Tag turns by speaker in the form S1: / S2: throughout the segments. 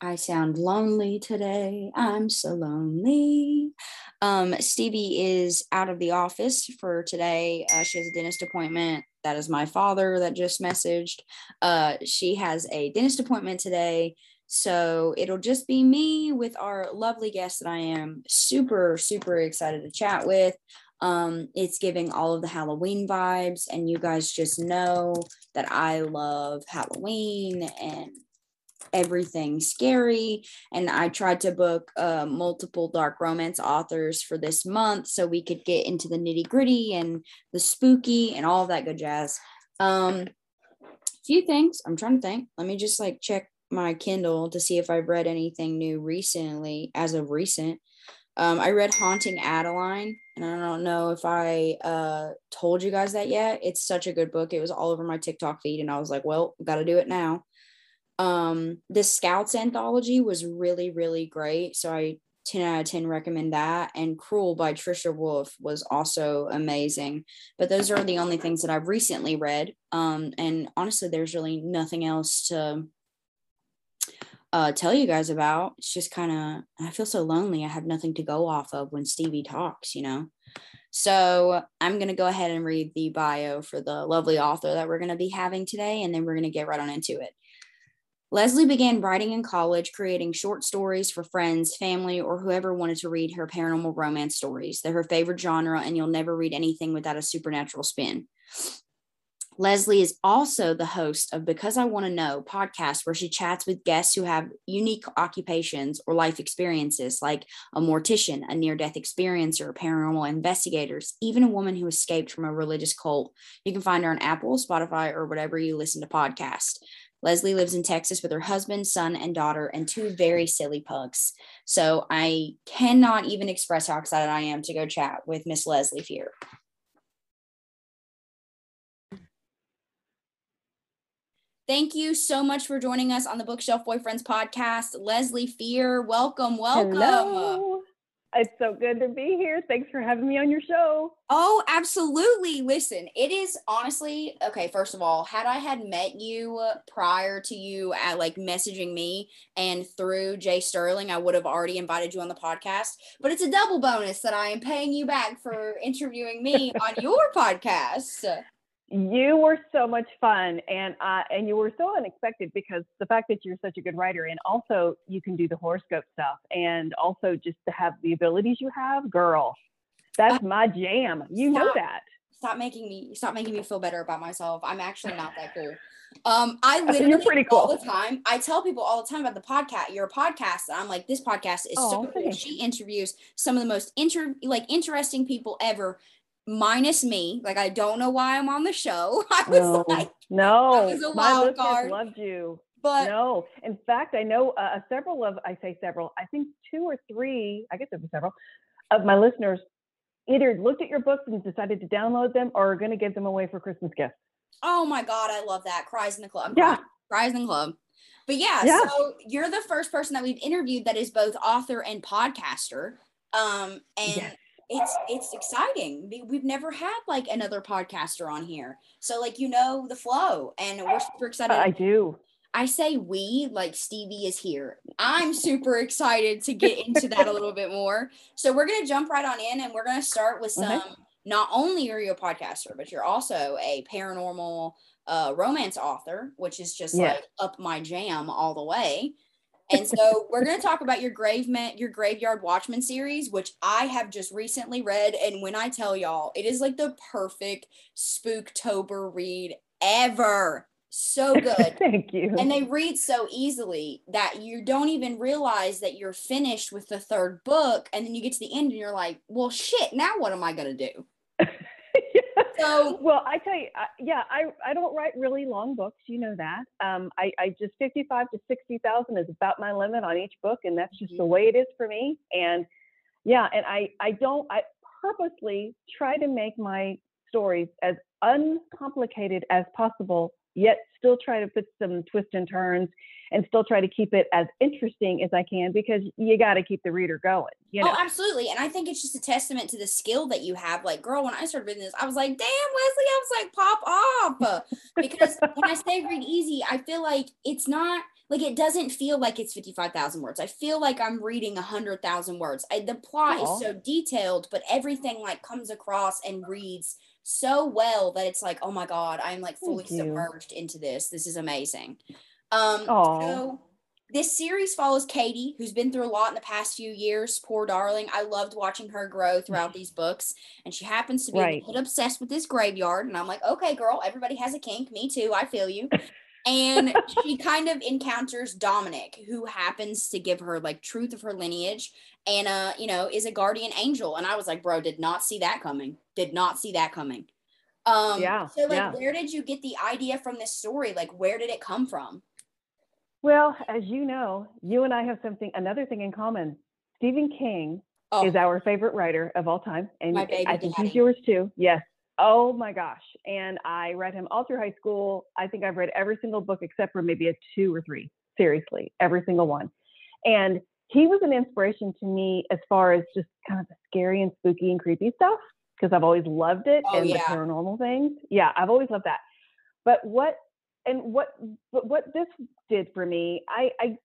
S1: I sound lonely today. I'm so lonely. Um, Stevie is out of the office for today. Uh, she has a dentist appointment. That is my father that just messaged. Uh, she has a dentist appointment today. So it'll just be me with our lovely guest that I am super, super excited to chat with. Um, it's giving all of the Halloween vibes, and you guys just know that I love Halloween and everything scary. And I tried to book uh, multiple dark romance authors for this month so we could get into the nitty gritty and the spooky and all that good jazz. Um, few things I'm trying to think. Let me just like check my Kindle to see if I've read anything new recently, as of recent. Um, I read Haunting Adeline, and I don't know if I uh, told you guys that yet. It's such a good book. It was all over my TikTok feed, and I was like, well, got to do it now. Um, the Scouts anthology was really, really great. So I 10 out of 10 recommend that. And Cruel by Trisha Wolfe was also amazing. But those are the only things that I've recently read. Um, and honestly, there's really nothing else to uh, tell you guys about. It's just kind of, I feel so lonely. I have nothing to go off of when Stevie talks, you know? So I'm going to go ahead and read the bio for the lovely author that we're going to be having today, and then we're going to get right on into it. Leslie began writing in college, creating short stories for friends, family, or whoever wanted to read her paranormal romance stories. They're her favorite genre, and you'll never read anything without a supernatural spin. Leslie is also the host of Because I Want to Know podcast, where she chats with guests who have unique occupations or life experiences, like a mortician, a near death experiencer, paranormal investigators, even a woman who escaped from a religious cult. You can find her on Apple, Spotify, or whatever you listen to podcasts. Leslie lives in Texas with her husband, son, and daughter, and two very silly pugs. So I cannot even express how excited I am to go chat with Miss Leslie Fear. Thank you so much for joining us on the Bookshelf Boyfriends podcast. Leslie Fear, welcome, welcome.
S2: Hello. It's so good to be here. Thanks for having me on your show.
S1: Oh, absolutely. Listen, it is honestly okay. First of all, had I had met you uh, prior to you at like messaging me and through Jay Sterling, I would have already invited you on the podcast. But it's a double bonus that I am paying you back for interviewing me on your podcast.
S2: You were so much fun, and uh, and you were so unexpected because the fact that you're such a good writer, and also you can do the horoscope stuff, and also just to have the abilities you have, girl, that's my jam. You know that.
S1: Stop making me stop making me feel better about myself. I'm actually not that cool. Um, I
S2: You're
S1: literally
S2: pretty
S1: all the time. I tell people all the time about the podcast. Your podcast, and I'm like, this podcast is so
S2: Oh,
S1: cool.
S2: thanks.
S1: She interviews some of the most inter like interesting people ever, minus me. Like I don't know why I'm on the show. I was
S2: No,
S1: like,
S2: no,
S1: was a
S2: my
S1: wild card.
S2: loved you.
S1: but
S2: no, in fact, I know uh, several of I say several. I think two or three. I guess it was several of my listeners either looked at your books and decided to download them, or are going to give them away for Christmas gifts.
S1: oh my god, I love that. Cries in the club.
S2: Yeah.
S1: Cries in the club. But yeah,
S2: Yeah.
S1: so you're the first person that we've interviewed that is both author and podcaster. Um, and
S2: Yes.
S1: It's it's exciting. We- We've never had like another podcaster on here, so like you know the flow, and we're super excited.
S2: I do.
S1: I say we like Stevie is here. I'm super excited to get into that a little bit more. So we're gonna jump right on in, and we're gonna start with some.
S2: Okay.
S1: Not only are you a podcaster, but you're also a paranormal uh, romance author, which is just
S2: Yes.
S1: like up my jam all the way. And so we're going to talk about your grave your graveyard watchman series, which I have just recently read. And when I tell y'all, it is like the perfect spooktober read ever. So good.
S2: Thank you.
S1: and they read so easily that you don't even realize that you're finished with the third book. And then you get to the end and you're like, well, shit, now what am I going to do? So
S2: well, I tell you, I, yeah, I, I don't write really long books. You know that. Um, I, I just 55 to 60,000 is about my limit on each book. And that's just the
S1: Mhm.
S2: way it is for me. And yeah, and I, I don't, I purposely try to make my stories as uncomplicated as possible, yet still try to put some twists and turns and still try to keep it as interesting as I can because you got to keep the reader going. You oh, know?
S1: Oh, absolutely. And I think it's just a testament to the skill that you have. Like, girl, when I started reading this, I was like, damn, Leslie, I was like, pop off. Because when I say read easy, I feel like it's not like it doesn't feel like it's 55,000 words. I feel like I'm reading 100,000 words. I, the plot
S2: Aw.
S1: is so detailed, but everything like comes across and reads so well that it's like, oh my God, I'm like fully submerged into this. This is amazing. Um, so this series follows Katie, who's been through a lot in the past few years. Poor darling. I loved watching her grow throughout these books. And she happens to be
S2: Right.
S1: a bit obsessed with this graveyard. And I'm like, okay, girl, everybody has a kink. Me too. I feel you. And she kind of encounters Dominic, who happens to give her like truth of her lineage and uh, you know, is a guardian angel. And I was like, bro, did not see that coming. Did not see that coming. Um
S2: Yeah,
S1: so like
S2: yeah.
S1: where did you get the idea from this story? Like where did it come from?
S2: Well, as you know, you and I have something, another thing in common. Stephen King
S1: Oh,
S2: is our favorite writer of all time, and
S1: My baby
S2: I think he's yours too. Yes. Oh my gosh! And I read him all through high school. I think I've read every single book except for maybe a two or three. Seriously, every single one. And he was an inspiration to me as far as just kind of the scary and spooky and creepy stuff because I've always loved it
S1: Oh,
S2: and
S1: yeah.
S2: the paranormal things. Yeah, I've always loved that. But what and what but what this did for me, I I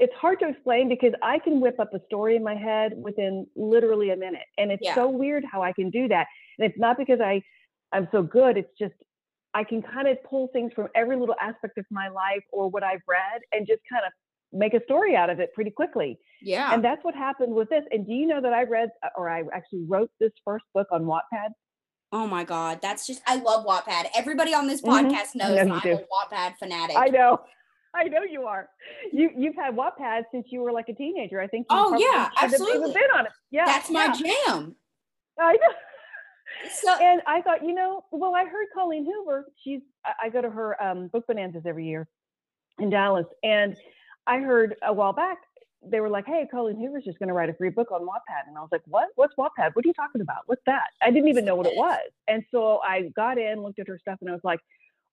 S2: it's hard to explain because I can whip up a story in my head within literally a minute. And it's
S1: Yeah.
S2: so weird how I can do that. And it's not because I I'm so good, it's just I can kind of pull things from every little aspect of my life or what I've read and just kind of make a story out of it pretty quickly.
S1: yeah.
S2: And that's what happened with this. And do you know that I read or I actually wrote this first book on Wattpad?
S1: Oh my God, that's just I love Wattpad. Everybody on this
S2: Mhm.
S1: podcast knows
S2: know
S1: that
S2: you
S1: I'm a Wattpad fanatic.
S2: I know. I know you are. You you've had Wattpad since you were like a teenager. I think.
S1: Oh, yeah, absolutely.
S2: Been on it. Yeah.
S1: that's my
S2: yeah.
S1: jam.
S2: I know.
S1: So
S2: And I thought, you know, well, I heard Colleen Hoover. She's I, I go to her um, book bonanzas every year in Dallas, and I heard a while back they were like, "Hey, Colleen Hoover's just going to write a free book on Wattpad," and I was like, "What? What's Wattpad? What are you talking about? What's that?" I didn't even know what it was, and so I got in, looked at her stuff, and I was like,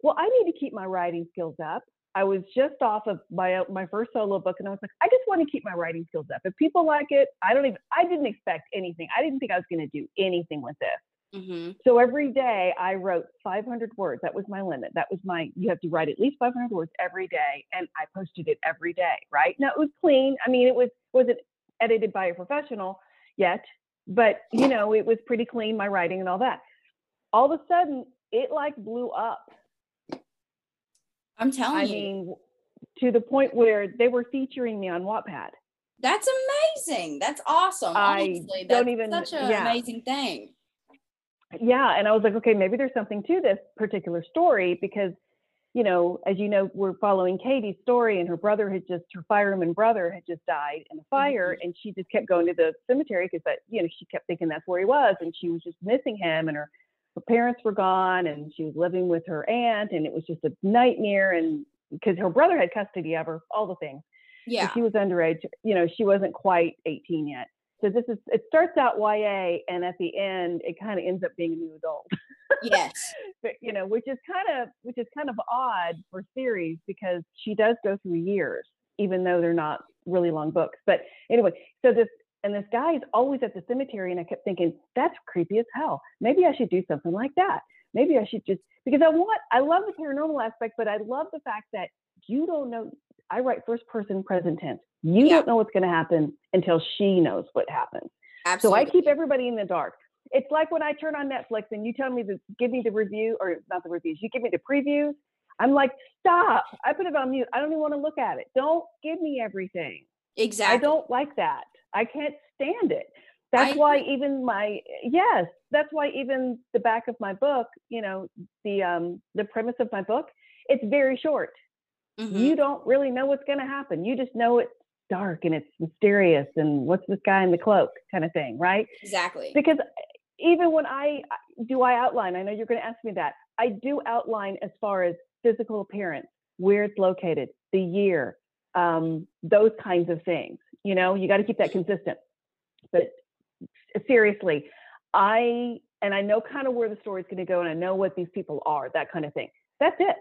S2: "Well, I need to keep my writing skills up." I was just off of my my first solo book, and I was like, I just want to keep my writing skills up. If people like it, I don't even. I didn't expect anything. I didn't think I was going to do anything with this.
S1: Mhm.
S2: So every day I wrote 500 words. That was my limit. That was my, you have to write at least 500 words every day. And I posted it every day, right? Now it was clean. I mean, it was, wasn't edited by a professional yet, but you know, it was pretty clean, my writing and all that. All of a sudden it like blew up.
S1: I'm telling
S2: I
S1: you,
S2: mean, to the point where they were featuring me on Wattpad.
S1: that's amazing. That's awesome.
S2: I
S1: Honestly,
S2: don't
S1: that's
S2: even-
S1: such an
S2: yeah.
S1: amazing thing.
S2: yeah and i was like okay maybe there's something to this particular story because you know as you know we're following katie's story and her brother had just her fireman brother had just died in a fire mm-hmm. and she just kept going to the cemetery because that you know she kept thinking that's where he was and she was just missing him and her her parents were gone and she was living with her aunt and it was just a nightmare and because her brother had custody of her all the things
S1: Yeah.
S2: and she was underage. You know, she wasn't quite 18 yet. So this is it starts out YA and at the end it kind of ends up being a new adult.
S1: yes.
S2: but, you know, which is kind of which is kind of odd for series because she does go through years, even though they're not really long books. But anyway, so this and this guy is always at the cemetery, and I kept thinking that's creepy as hell. Maybe I should do something like that. Maybe I should just because I want I love the paranormal aspect, but I love the fact that you don't know. I write first person present tense. You
S1: Yeah.
S2: don't know what's going to happen until she knows what happens. So I keep everybody in the dark. It's like when I turn on Netflix and you tell me to give me the review or not the reviews, you give me the previews. I'm like, stop. I put it on mute. I don't even want to look at it. Don't give me everything.
S1: exactly.
S2: I don't like that. I can't stand it. That's
S1: I
S2: why even my yes, that's why even the back of my book, you know, the um the premise of my book, it's very short.
S1: Mhm.
S2: You don't really know what's going to happen. You just know it's dark and it's mysterious and what's this guy in the cloak kind of thing, right?
S1: exactly.
S2: because even when I do I outline, I know you're going to ask me that. I do outline as far as physical appearance, where it's located, the year, um, those kinds of things. You know, you got to keep that consistent. But seriously, I and I know kind of where the story's going to go, and I know what these people are, that kind of thing. That's it.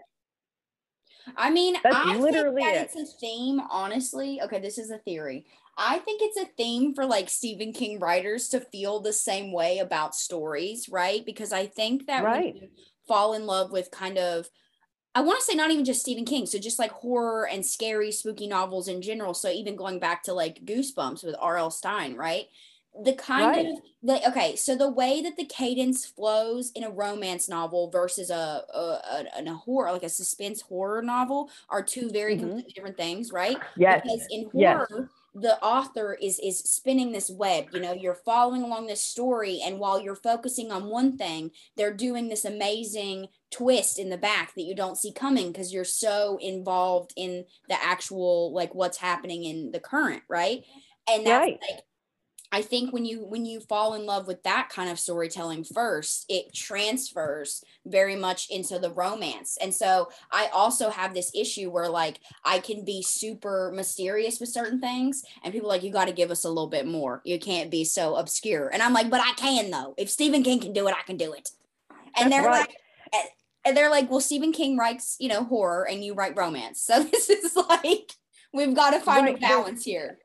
S1: I mean,
S2: That's
S1: I
S2: literally
S1: think that
S2: it.
S1: it's a theme, honestly. Okay, this is a theory. I think it's a theme for like Stephen King writers to feel the same way about stories, right? Because I think that
S2: Right.
S1: fall in love with kind of I want to say not even just Stephen King, so just like horror and scary, spooky novels in general. So even going back to like Goosebumps with R.L. Stine, right? The kind
S2: Right.
S1: of the okay, so the way that the cadence flows in a romance novel versus a a, a, a horror, like a suspense horror novel, are two very
S2: Mhm.
S1: completely different things, right?
S2: Yes.
S1: Because in
S2: Yes.
S1: The author is is spinning this web. You know, you're following along this story, and while you're focusing on one thing, they're doing this amazing twist in the back that you don't see coming because you're so involved in the actual like what's happening in the current, right? And that's
S2: Right.
S1: like I think when you when you fall in love with that kind of storytelling first, it transfers very much into the romance. And so I also have this issue where like I can be super mysterious with certain things and people are like you got to give us a little bit more. You can't be so obscure. And I'm like, "But I can though. If Stephen King can do it, I can do it." And
S2: That's
S1: they're
S2: right.
S1: like and- and they're like, "Well, Stephen King writes, you know, horror and you write romance." So this is like we've got to find
S2: Right,
S1: a balance here.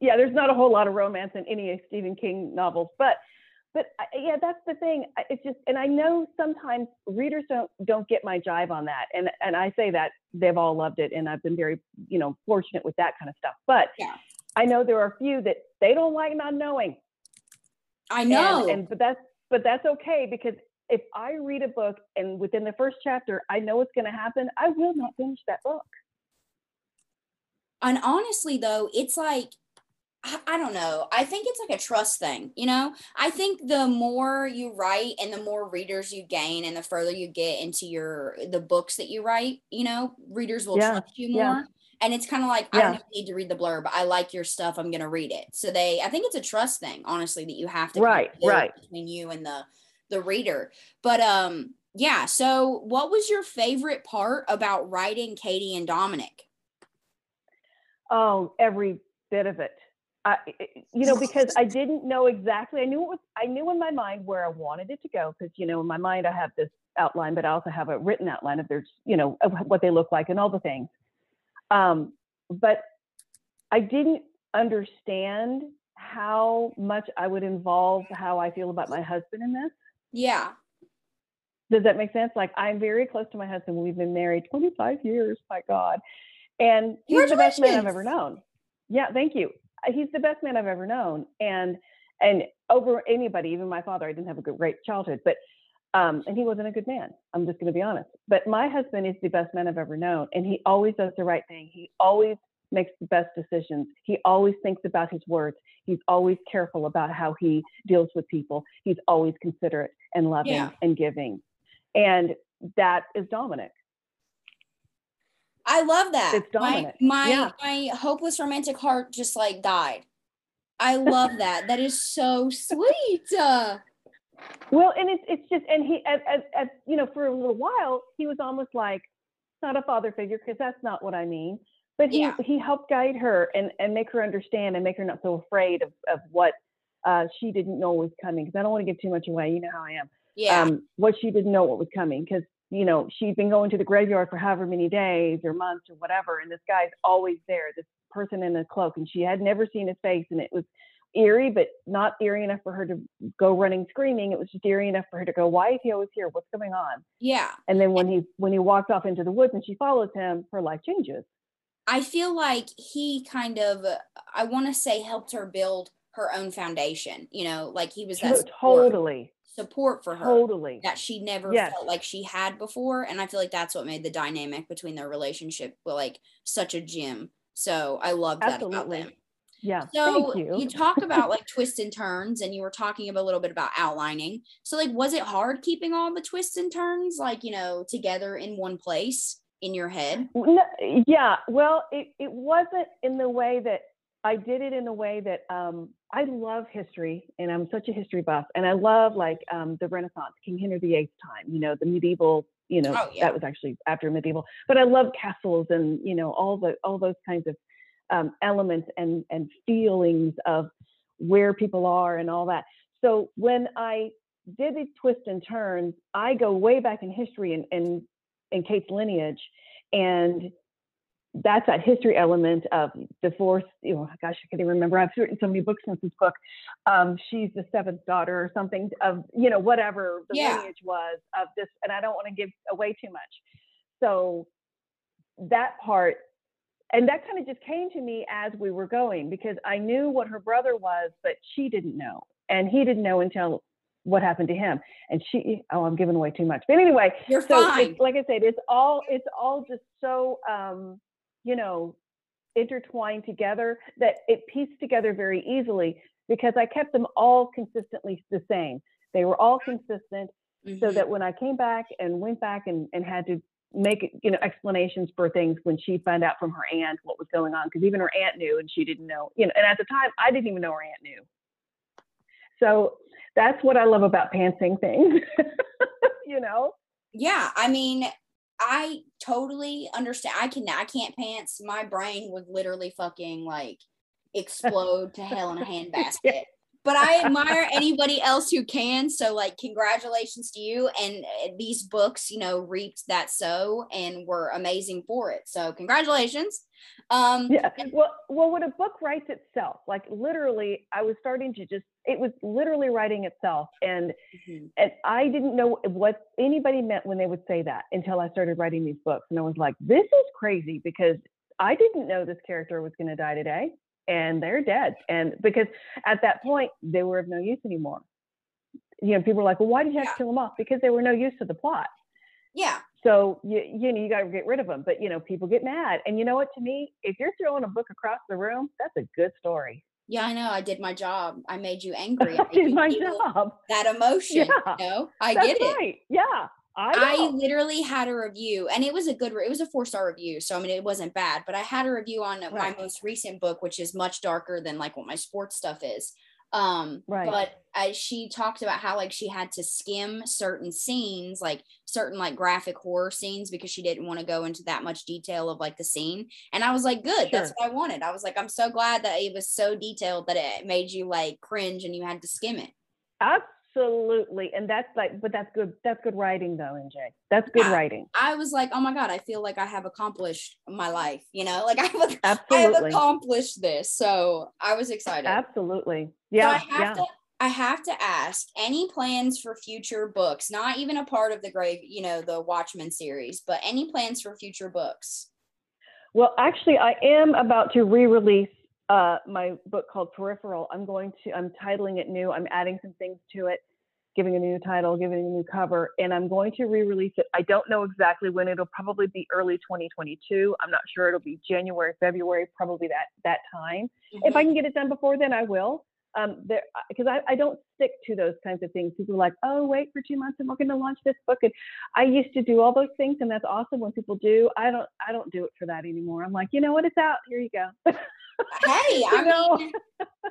S2: Yeah, there's not a whole lot of romance in any of Stephen King novels, but but I- yeah, that's the thing. It's just, and I know sometimes readers don't don't get my jive on that, and and I say that they've all loved it, and I've been very you know fortunate with that kind of stuff. But
S1: Yeah.
S2: I know there are a few that they don't like not knowing,
S1: I
S2: and,
S1: know.
S2: and but that's but that's okay because if I read a book and within the first chapter I know what's going to happen, I will not finish that book.
S1: and honestly though it's like I, don't know. I think it's like a trust thing you know? I think the more you write and the more readers you gain and the further you get into your the books that you write you know readers will
S2: Yeah,
S1: trust you more.
S2: Yeah.
S1: and it's kind of like i don't need to read the blurb. I like your stuff. I'm gonna read it. So they i think it's a trust thing honestly that you have to
S2: Right, right.
S1: between you and the the reader. But um yeah so what was your favorite part about writing katie and dominic?
S2: Oh, every bit of it. I, you know, because I didn't know exactly. I knew it was. I knew in my mind where I wanted it to go. Because you know, in my mind, I have this outline, but I also have a written outline of their, you know, of what they look like and all the things. Um, but I didn't understand how much I would involve how I feel about my husband in this.
S1: yeah
S2: Does that make sense? Like I'm very close to my husband. We've been married 25 years, my God. And he's the best man I've ever known. Yeah, thank you. Uh, He's the best man I've ever known. And and over anybody, even my father, I didn't have a good great childhood, but um, and he wasn't a good man. I'm just gonna be honest. But my husband is the best man I've ever known. And he always does the right thing. He always makes the best decisions. He always thinks about his words. He's always careful about how he deals with people. He's always considerate and loving
S1: Yeah.
S2: and giving. And that is Dominic.
S1: I love that.
S2: It's
S1: my my
S2: Yeah.
S1: my hopeless romantic heart just like died. I love that. That is so sweet. Uh,
S2: Well, and it's it's just and he as, as, as you know for a little while he was almost like not a father figure because that's not what I mean, but he
S1: Yeah.
S2: he helped guide her and and make her understand and make her not so afraid of of what uh, she didn't know was coming because I don't want to give too much away. You know how I am.
S1: yeah.
S2: Um, what she didn't know what was coming because you know she'd been going to the graveyard for however many days or months or whatever, and this guy's always there. This person in a cloak, and she had never seen his face, and it was eerie, but not eerie enough for her to go running screaming. It was just eerie enough for her to go, "Why is he always here? What's going on?"
S1: yeah.
S2: And then when he when he walks off into the woods and she follows him, her life changes.
S1: I feel like he kind of uh, I want to say helped her build her own foundation. You know, like he was that
S2: totally,
S1: support for her
S2: totally.
S1: that she never
S2: Yes.
S1: felt like she had before. And I feel like that's what made the dynamic between their relationship like such a gem. So I love that about
S2: Absolutely.
S1: them.
S2: Yeah.
S1: So
S2: Thank you.
S1: talk about like twists and turns, and you were talking about, a little bit about outlining. So like, was it hard keeping all the twists and turns like you know together in one place in your head?
S2: No, yeah, well, it, it wasn't in the way that I did it in a way that um, I love history, and I'm such a history buff, and I love like um, the Renaissance, King Henry VIII time, you know, the medieval, you know,
S1: Oh, yeah.
S2: that was actually after medieval. But I love castles and you know all the all those kinds of um, elements and and feelings of where people are and all that. So when I did these twists and turns, I go way back in history and in, in Kate's lineage, and that's that history element of the fourth. You know, gosh, I can't even remember. I've written so many books since this book. Um, she's the seventh daughter or something of you know whatever the
S1: Yeah.
S2: lineage was of this, and I don't want to give away too much. So that part and that kind of just came to me as we were going because I knew what her brother was, but she didn't know, and he didn't know until what happened to him. And she, oh, I'm giving away too much. But anyway,
S1: You're
S2: so
S1: fine.
S2: like I said, it's all it's all just so um, you know intertwined together that it pieced together very easily because I kept them all consistently the same. They were all consistent so
S1: Mhm.
S2: that when I came back and went back and, and had to make you know explanations for things when she found out from her aunt what was going on because even her aunt knew and she didn't know you know and at the time I didn't even know her aunt knew so that's what I love about pantsing things you know
S1: yeah i mean i totally understand i can i can't pants my brain would literally fucking like explode to hell in a handbasket. But i admire anybody else who can so like congratulations to you and uh, these books you know reaped that sow and were amazing for it so congratulations. Um
S2: yeah well well when a book writes itself like literally I was starting to just it was literally writing itself and
S1: mhm.
S2: and I didn't know what anybody meant when they would say that until I started writing these books. And I was like, this is crazy because I didn't know this character was going to die today and they're dead. And because at that point, they were of no use anymore. You know, people were like, well, why did you have
S1: Yeah.
S2: to kill them off? Because they were no use to the plot.
S1: yeah
S2: So you, you know, you got to get rid of them. But, you know, people get mad. And you know what, to me, if you're throwing a book across the room, that's a good story.
S1: Yeah i know i did my job i made you angry
S2: I
S1: I
S2: did my job.
S1: that emotion
S2: Yeah.
S1: you know i get it
S2: right. Yeah. I,
S1: I literally had a review and it was a good re- it was a four star review so i mean it wasn't bad but i had a review on my most recent book which is much darker than like what my sports stuff is um
S2: Right.
S1: but I, she talked about how like she had to skim certain scenes like certain like graphic horror scenes because she didn't want to go into that much detail of like the scene. And i was like good that's what i wanted. I was like i'm so glad that it was so detailed that it made you like cringe and you had to skim it
S2: Absolutely. And that's like, but that's good. That's good writing though, MJ. That's good
S1: Yeah.
S2: writing.
S1: I was like, oh my God, I feel like I have accomplished my life, you know, like I have, I have accomplished this. So I was excited.
S2: Absolutely. yeah, So.
S1: I have
S2: yeah.
S1: to I have to ask any plans for future books, not even a part of the grave, you know, the Watchmen series, but any plans for future books.
S2: Well, actually, I am about to re-release uh, my book called Peripheral. I'm going to. I'm titling it new. I'm adding some things to it, giving a new title, giving a new cover, and I'm going to re-release it. I don't know exactly when. It'll probably be early 2022. I'm not sure. It'll be January, February, probably that that time. If I can get it done before then, I will. Um, there, because I, I don't stick to those kinds of things. People are like, oh, wait for two months and we're going to launch this book. And I used to do all those things, and that's awesome when people do. I don't, I don't do it for that anymore. I'm like, you know what? It's out. Here you go.
S1: hey, I
S2: know?
S1: mean,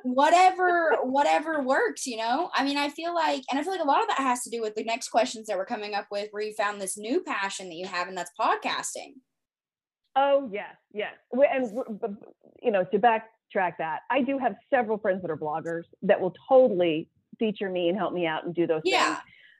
S1: whatever, whatever works, you know. I mean, I feel like, and I feel like a lot of that has to do with the next questions that we're coming up with, where you found this new passion that you have, and that's podcasting.
S2: oh yes, yes. And w- b- b- you know, to backtrack that, I do have several friends that are bloggers that will totally feature me and help me out and do those
S1: Yeah.
S2: things.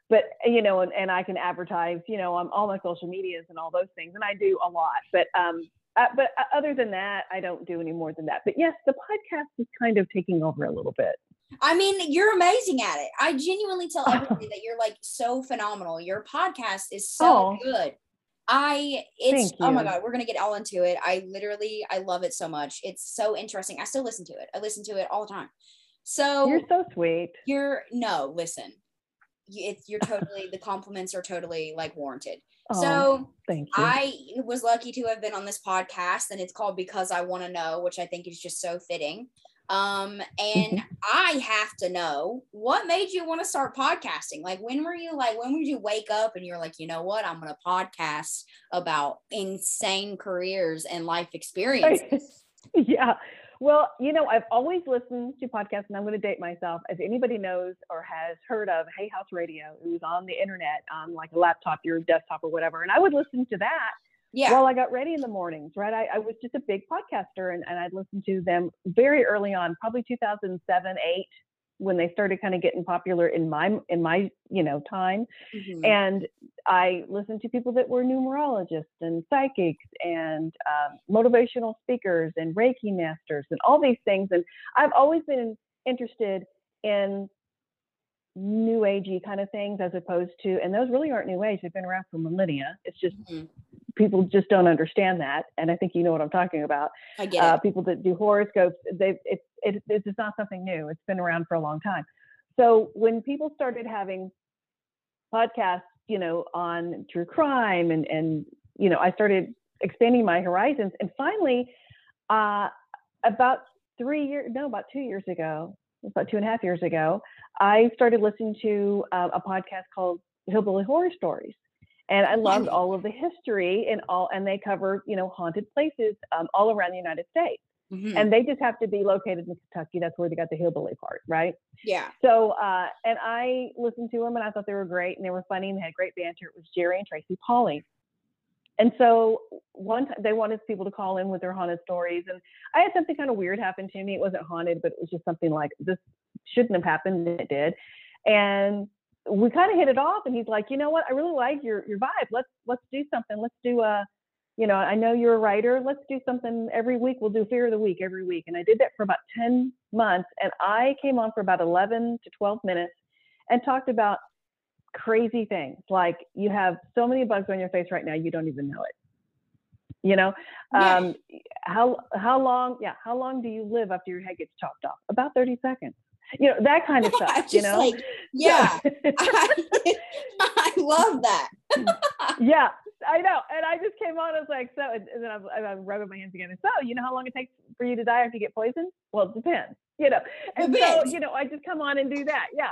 S2: But you know, and, and I can advertise, you know, on all my social medias and all those things, and I do a lot. But um, uh, but uh, other than that, I don't do any more than that. But yes, the podcast is kind of taking over a little bit.
S1: I mean, you're amazing at it. I genuinely tell everybody that you're like so phenomenal. Your podcast is so
S2: Oh.
S1: good. I it's oh my god, we're gonna get all into it. I literally I love it so much. It's so interesting. I still listen to it. I listen to it all the time. So
S2: You're so sweet.
S1: you're no listen. You- It's you're totally the compliments are totally like warranted.
S2: Oh,
S1: So
S2: thank you.
S1: I was lucky to have been on this podcast, and it's called Because I Want to Know, which I think is just so fitting. Um, and I have to know what made you want to start podcasting. Like, when were you like, when would you wake up and you're like, you know what, I'm gonna podcast about insane careers and life experiences?
S2: yeah. Well, you know, I've always listened to podcasts, and I'm going to date myself. If anybody knows or has heard of Hay House Radio, it was on the internet on like a laptop, your desktop, or whatever, and I would listen to that
S1: Yeah.
S2: while I got ready in the mornings. Right, I, I was just a big podcaster, and, and I'd listen to them very early on, probably 2007, eight, when they started kind of getting popular in my in my you know time
S1: Mhm.
S2: and I listened to people that were numerologists and psychics and um, motivational speakers and Reiki masters and all these things. And I've always been interested in new agey kind of things as opposed to, and those really aren't new age. They've been around for millennia. It's just
S1: Mhm.
S2: people just don't understand that. And I think you know what I'm talking about.
S1: I get
S2: Uh, people that do horoscopes, they it, it it's just not something new. It's been around for a long time. So when people started having podcasts, you know, on true crime and and you know, I started expanding my horizons. And finally, uh, about three years, no, about two years ago, about two and a half years ago, I started listening to uh, a podcast called Hillbilly Horror Stories. And I loved all of the history and all, and they cover, you know, haunted places um, all around the United States.
S1: Mhm.
S2: And they just have to be located in Kentucky. That's where they got the hillbilly part, right?
S1: yeah.
S2: So, uh, and I listened to them and I thought they were great and they were funny and they had great banter. It was Jerry and Tracy Pauly. And so one time they wanted people to call in with their haunted stories. And I had something kind of weird happen to me. It wasn't haunted, but it was just something like this shouldn't have happened. And it did. And we kind of hit it off. And he's like, you know what? I really like your, your vibe. Let's, let's do something. Let's do a, you know, I know you're a writer. Let's do something every week. We'll do Fear of the Week every week. And I did that for about 10 months. And I came on for about 11 to 12 minutes and talked about crazy things like you have so many bugs on your face right now, you don't even know it. You know,
S1: Yeah.
S2: um, how how long? Yeah, how long do you live after your head gets chopped off? About 30 seconds. You know that kind of stuff. You know,
S1: like, yeah. I, I love that.
S2: yeah, I know. And I just came on. I was like, so, and then I'm, I'm rubbing my hands together. So, you know how long it takes for you to die after you get poisoned? Well, it depends. You know, and so you know, I just come on and do that. Yeah.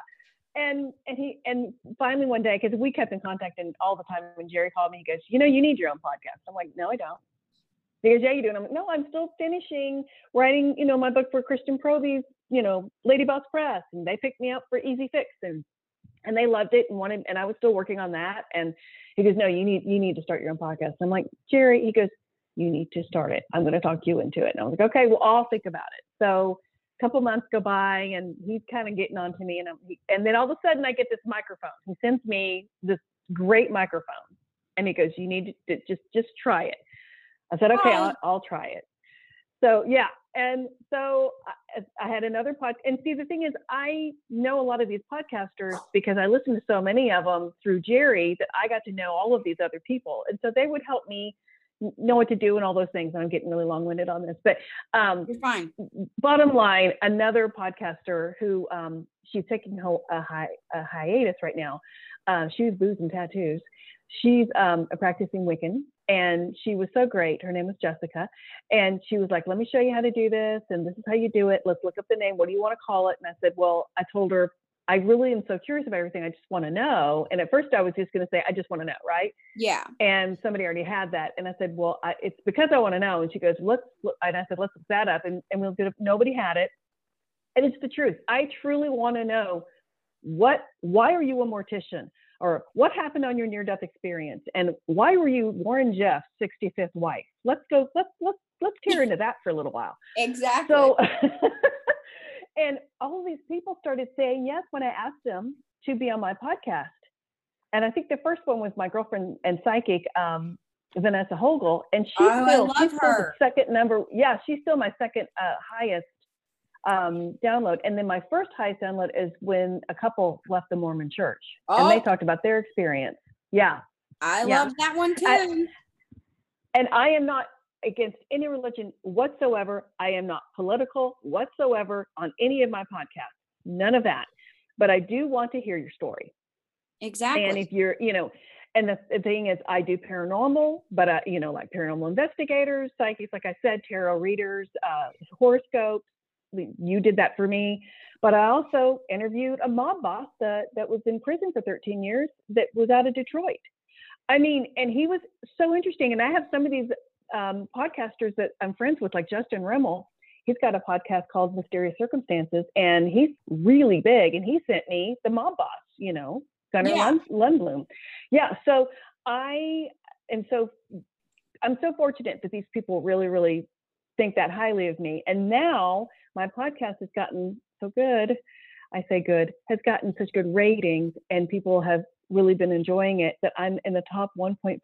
S2: And and he and finally one day, because we kept in contact and all the time when Jerry called me, he goes, you know, you need your own podcast. I'm like, no, I don't. He goes, yeah, you do. And I'm like, no, I'm still finishing writing, you know, my book for Kristen Proby's, you know, Lady Boss Press, and they picked me up for Easy Fix, and and they loved it and wanted, and I was still working on that. And he goes, no, you need you need to start your own podcast. I'm like, Jerry, he goes, you need to start it. I'm going to talk you into it. And I was like, okay, well, I'll think about it. So couple months go by, and he's kind of getting on to me, and I'm, he, and then all of a sudden I get this microphone. He sends me this great microphone, and he goes, you need to just just try it. I said, okay, I'll, I'll try it. So yeah, and so uh, I, I had another pod. And see, the thing is, I know a lot of these podcasters because I listen to so many of them through Jerry that I got to know all of these other people, and so they would help me know what to do and all those things. And I'm getting really long-winded on this, but um,
S1: You're fine.
S2: bottom line, another podcaster who um, she's taking a, hi- a hiatus right now. Uh, she was booze and tattoos. She's um, a practicing Wiccan, and she was so great. Her name was Jessica, and she was like, "Let me show you how to do this, and this is how you do it. Let's look up the name. What do you want to call it?" And I said, "Well, I told her I really am so curious about everything. I just want to know." And at first, I was just going to say, "I just want to know," right?
S1: Yeah.
S2: and somebody already had that and i said well I, it's because i want to know and she goes let's look, and i said let's look that up and, and we'll it nobody had it and it's the truth i truly want to know what why are you a mortician or what happened on your near death experience and why were you warren jeffs' 65th wife let's go let's let's let's tear into that for a little while
S1: Exactly.
S2: so, and all of these people started saying yes when I asked them to be on my podcast. And I think the first one was my girlfriend and psychic, um, Vanessa Hogel, and she's
S1: Oh,
S2: still she's still the second number. Yeah, she's still my second uh, highest um, download. And then my first highest download is when a couple left the Mormon Church, and they
S1: Oh.
S2: talked about their experience. Yeah,
S1: I
S2: yeah.
S1: love that one too.
S2: I- and I am not against any religion whatsoever. I am not political whatsoever on any of my podcasts. None of that. But I do want to hear your story.
S1: exactly.
S2: And if you're, you know, and the, thing is, I do paranormal, but uh, you know, like paranormal investigators, psychics, like I said, tarot readers, uh, horoscopes. You did that for me. But I also interviewed a mob boss that, that was in prison for 13 years that was out of Detroit. I mean, and he was so interesting. And I have some of these um, podcasters that I'm friends with, like Justin Rimmel. he's got a podcast called Mysterious Circumstances, and he's really big. And he sent me the mob boss, you know, Gunnar
S1: Yeah.
S2: Lund, Lundblom. Yeah. So I am so I'm so fortunate that these people really, really think that highly of me. And now my podcast has gotten so good. I say good, has gotten such good ratings, and people have really been enjoying it that I'm in the top 1.5%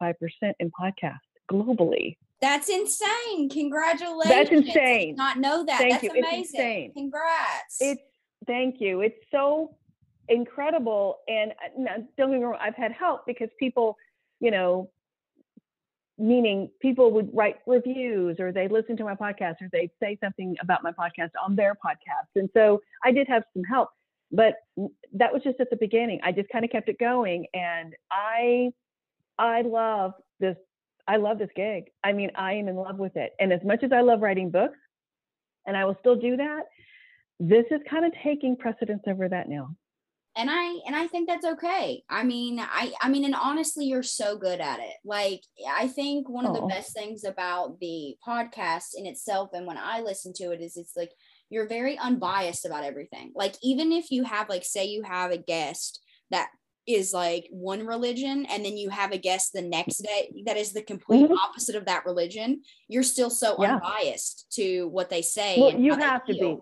S2: in podcasts globally.
S1: That's insane. Congratulations. That's
S2: insane.
S1: Not know that.
S2: Thank
S1: That's
S2: you. It's
S1: amazing.
S2: insane.
S1: Congrats.
S2: It's thank you. It's so incredible. And uh, don't get me wrong, I've had help because people, you know, meaning people would write reviews or they listen to my podcast or they say something about my podcast on their podcast. And so I did have some help, but that was just at the beginning. I just kind of kept it going and I I love this I love this gig. I mean, I am in love with it. And as much as I love writing books and I will still do that, this is kind of taking precedence over that now.
S1: and i and i think that's okay i mean i i mean and honestly you're so good at it like i think one of the
S2: Oh.
S1: best things about the podcast in itself and when i listen to it is it's like you're very unbiased about everything like even if you have like say you have a guest that is like one religion and then you have a guest the next day that is the complete
S2: Mhm.
S1: opposite of that religion you're still so
S2: Yeah.
S1: unbiased to what they say
S2: Well, you have to be.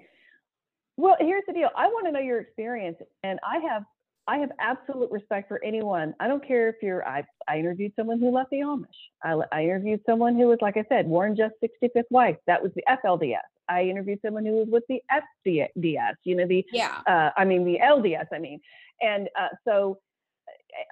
S2: Well, here's the deal. I want to know your experience, and I have I have absolute respect for anyone. I don't care if you're. I I interviewed someone who left the Amish. I, I interviewed someone who was, like I said, Warren Jeffs 65th wife. That was the FLDS. I interviewed someone who was with the FDS. You know the.
S1: yeah
S2: Uh, I mean the LDS. I mean, and uh, so,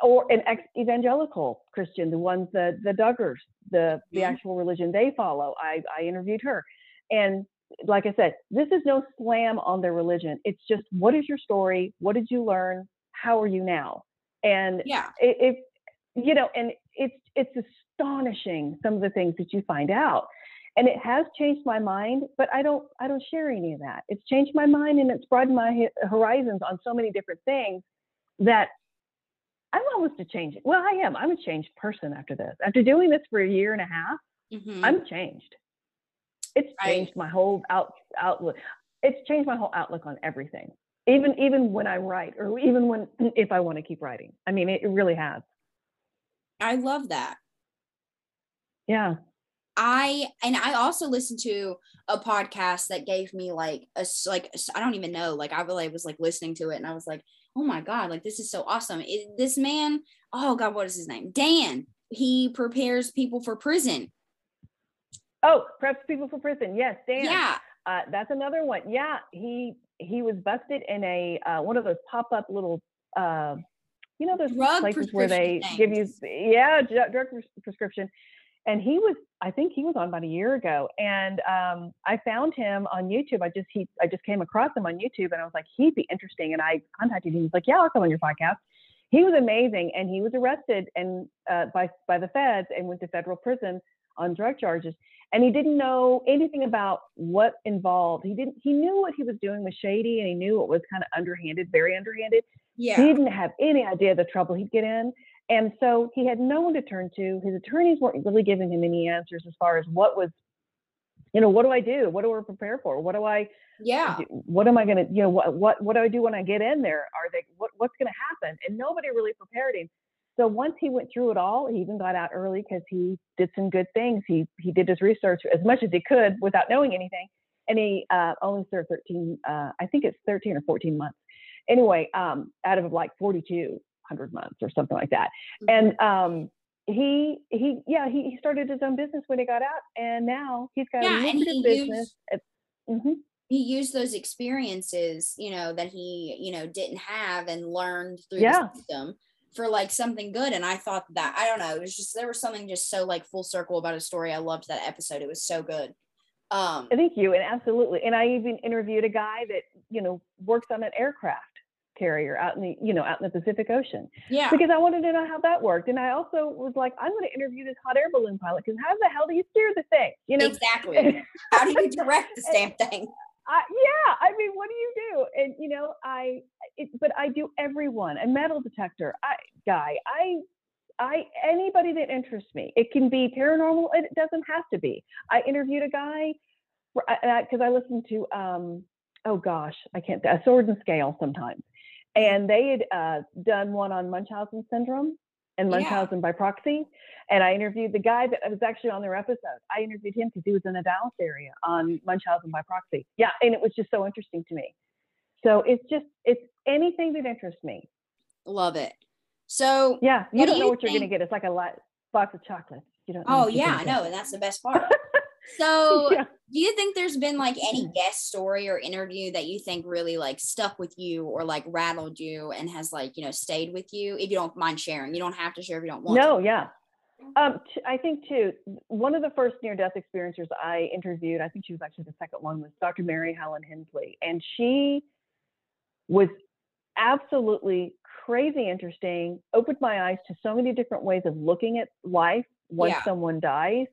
S2: or an ex-evangelical Christian, the ones that the Duggars, the the
S1: Mhm.
S2: actual religion they follow. I I interviewed her, and like I said, this is no slam on their religion. It's just what is your story? What did you learn? How are you now? And
S1: yeah
S2: it, it you know, and it's it's astonishing some of the things that you find out. And it has changed my mind, but I don't I don't share any of that. It's changed my mind and it's broadened my horizons on so many different things that I'm almost a change. Well, I am. I'm a changed person after this. After doing this for a year and a half,
S1: Mhm.
S2: I'm changed. It's
S1: Right.
S2: changed my whole out, outlook. It's changed my whole outlook on everything. Even even when I write, or even when if I want to keep writing. I mean, it, it really has.
S1: i love that
S2: Yeah.
S1: I and I also listened to a podcast that gave me like a like I don't even know like I really was like listening to it and I was like oh my god like this is so awesome it, this man oh god what is his name Dan he prepares people for prison
S2: Oh, preps people for prison. Yes, Dan.
S1: yeah
S2: Uh, that's another one. Yeah, he he was busted in a uh, one of those pop up little. Uh, you know those
S1: Drug
S2: places where they
S1: prescription
S2: give you yeah dr- drug pres- prescription and he was i think he was on about a year ago and um, i found him on youtube i just he i just came across him on youtube and i was like he'd be interesting and i contacted him he's like yeah i'll come on your podcast he was amazing and he was arrested and uh, by by the feds and went to federal prison on drug charges and he didn't know anything about what involved he didn't he knew what he was doing was shady and he knew it was kind of underhanded very underhanded
S1: yeah
S2: he didn't have any idea the trouble he'd get in. And so he had no one to turn to. His attorneys weren't really giving him any answers as far as what was, you know, what do I do? What do I prepare for? What do I,
S1: yeah
S2: do? what am I going to, you know, what, what, what do I do when I get in there? Are they, what, what's going to happen? And nobody really prepared him. So once he went through it all, he even got out early because he did some good things. He, he did his research as much as he could without knowing anything. And he uh, only served 13, uh, I think it's 13 or 14 months anyway, um, out of like 4,200 months or something like that.
S1: Mhm.
S2: And um, he, he, yeah, he, he started his own business when he got out, and now he's got
S1: Yeah,
S2: a
S1: and
S2: lucrative
S1: he
S2: business.
S1: used-
S2: hmm
S1: he used those experiences you know that he you know didn't have and learned through
S2: Yeah.
S1: the system for like something good and i thought that i don't know it was just there was something just so like full circle about a story i loved that episode it was so good um
S2: Thank you, and absolutely. And I even interviewed a guy that you know works on an aircraft carrier out in the you know out in the Pacific Ocean
S1: yeah
S2: because I wanted to know how that worked. And I also was like, I'm going to interview this hot air balloon pilot because how the hell do you steer the thing? You know,
S1: exactly how do you direct the damn thing
S2: I, yeah, I mean, what do you do? And you know, I, it, but I do everyone a metal detector I, guy. I, I anybody that interests me. It can be paranormal. It doesn't have to be. I interviewed a guy because I, I, I listened to um oh gosh I can't a sword and scale sometimes, and they had uh, done one on Munchausen syndrome and Munchausen yeah. by proxy, and I interviewed the guy that was actually on their episode. I interviewed him because he was in the Dallas area on Munchausen by proxy. Yeah, and it was just so interesting to me. So it's just it's anything that interests me.
S1: Love it. So
S2: yeah, you don't do know you what think... you're going to get. It's like a lot, box of chocolates. You don't.
S1: Oh yeah, I know, and that's the best part. So, yeah. do you think there's been like any guest story or interview that you think really like stuck with you or like rattled you and has like you know stayed with you? If you don't mind sharing, you don't have to share if you don't want.
S2: No,
S1: to.
S2: yeah. Um, t- I think too. One of the first near-death experiencers I interviewed, I think she was actually the second one, was Dr. Mary Helen Hensley, and she was absolutely crazy interesting, opened my eyes to so many different ways of looking at life once yeah. someone dies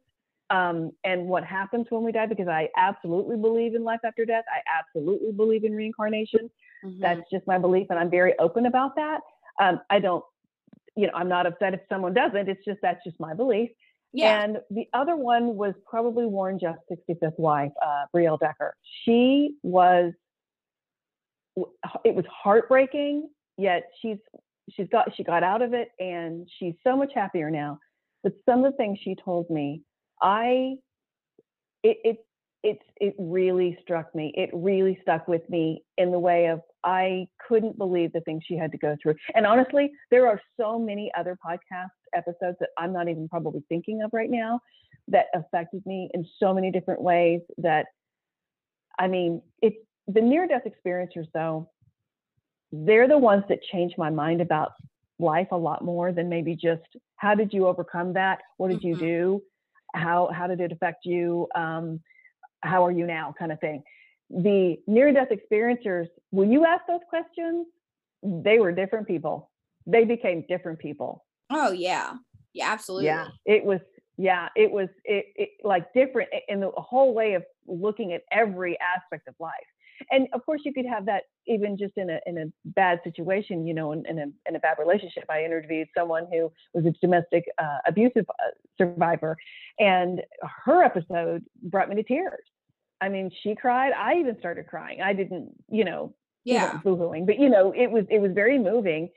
S2: um, and what happens when we die, because I absolutely believe in life after death. I absolutely believe in reincarnation. Mm-hmm. That's just my belief, and I'm very open about that. Um, I don't, you know, I'm not upset if someone doesn't. It's just that's just my belief. Yeah. And the other one was probably Warren Jeffs' 65th wife, uh, Briell Decker. She was it was heartbreaking yet she's she's got she got out of it and she's so much happier now but some of the things she told me i it it it, it really struck me it really stuck with me in the way of i couldn't believe the things she had to go through and honestly there are so many other podcast episodes that i'm not even probably thinking of right now that affected me in so many different ways that i mean it's the near death experiencers, though, they're the ones that change my mind about life a lot more than maybe just how did you overcome that? What did mm-hmm. you do? How how did it affect you? Um, how are you now? Kind of thing. The near death experiencers, when you ask those questions, they were different people. They became different people.
S1: Oh yeah, yeah, absolutely.
S2: Yeah, it was yeah, it was it, it like different in the whole way of looking at every aspect of life and of course you could have that even just in a in a bad situation you know in, in a in a bad relationship. I interviewed someone who was a domestic uh, abusive uh, survivor and her episode brought me to tears. I mean she cried. I even started crying. I didn't you know
S1: yeah.
S2: Boohooing but you know it was it was very moving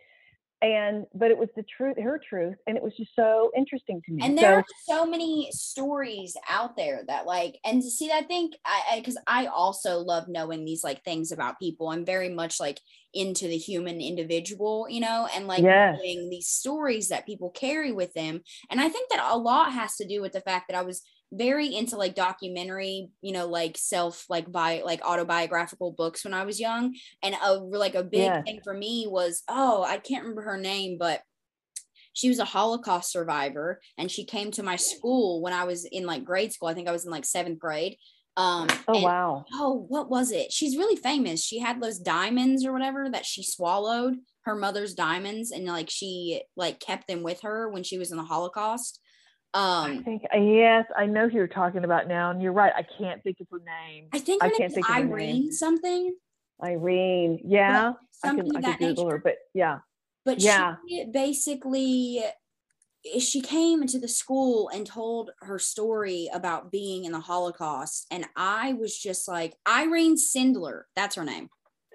S2: and but it was the truth her truth and it was just so interesting to me
S1: and there so, are so many stories out there that like and to see i think i because I, I, also love knowing these like things about people i'm very much like into the human individual you know and like yes. these stories that people carry with them and i think that a lot has to do with the fact that i was very into like documentary, you know, like self like by like autobiographical books when I was young. And a like a big yeah. thing for me was oh, I can't remember her name, but she was a Holocaust survivor and she came to my school when I was in like grade school. I think I was in like seventh grade. Um,
S2: oh and, wow!
S1: Oh, what was it? She's really famous. She had those diamonds or whatever that she swallowed her mother's diamonds and like she like kept them with her when she was in the Holocaust.
S2: Um, I think uh, yes, I know who you're talking about now, and you're right. I can't think of her name.
S1: I think I can't think Irene of her name. something.
S2: Irene, yeah, something I can, I can Google nature. her, but yeah,
S1: but yeah, she basically she came into the school and told her story about being in the Holocaust, and I was just like Irene Sendler. That's her name.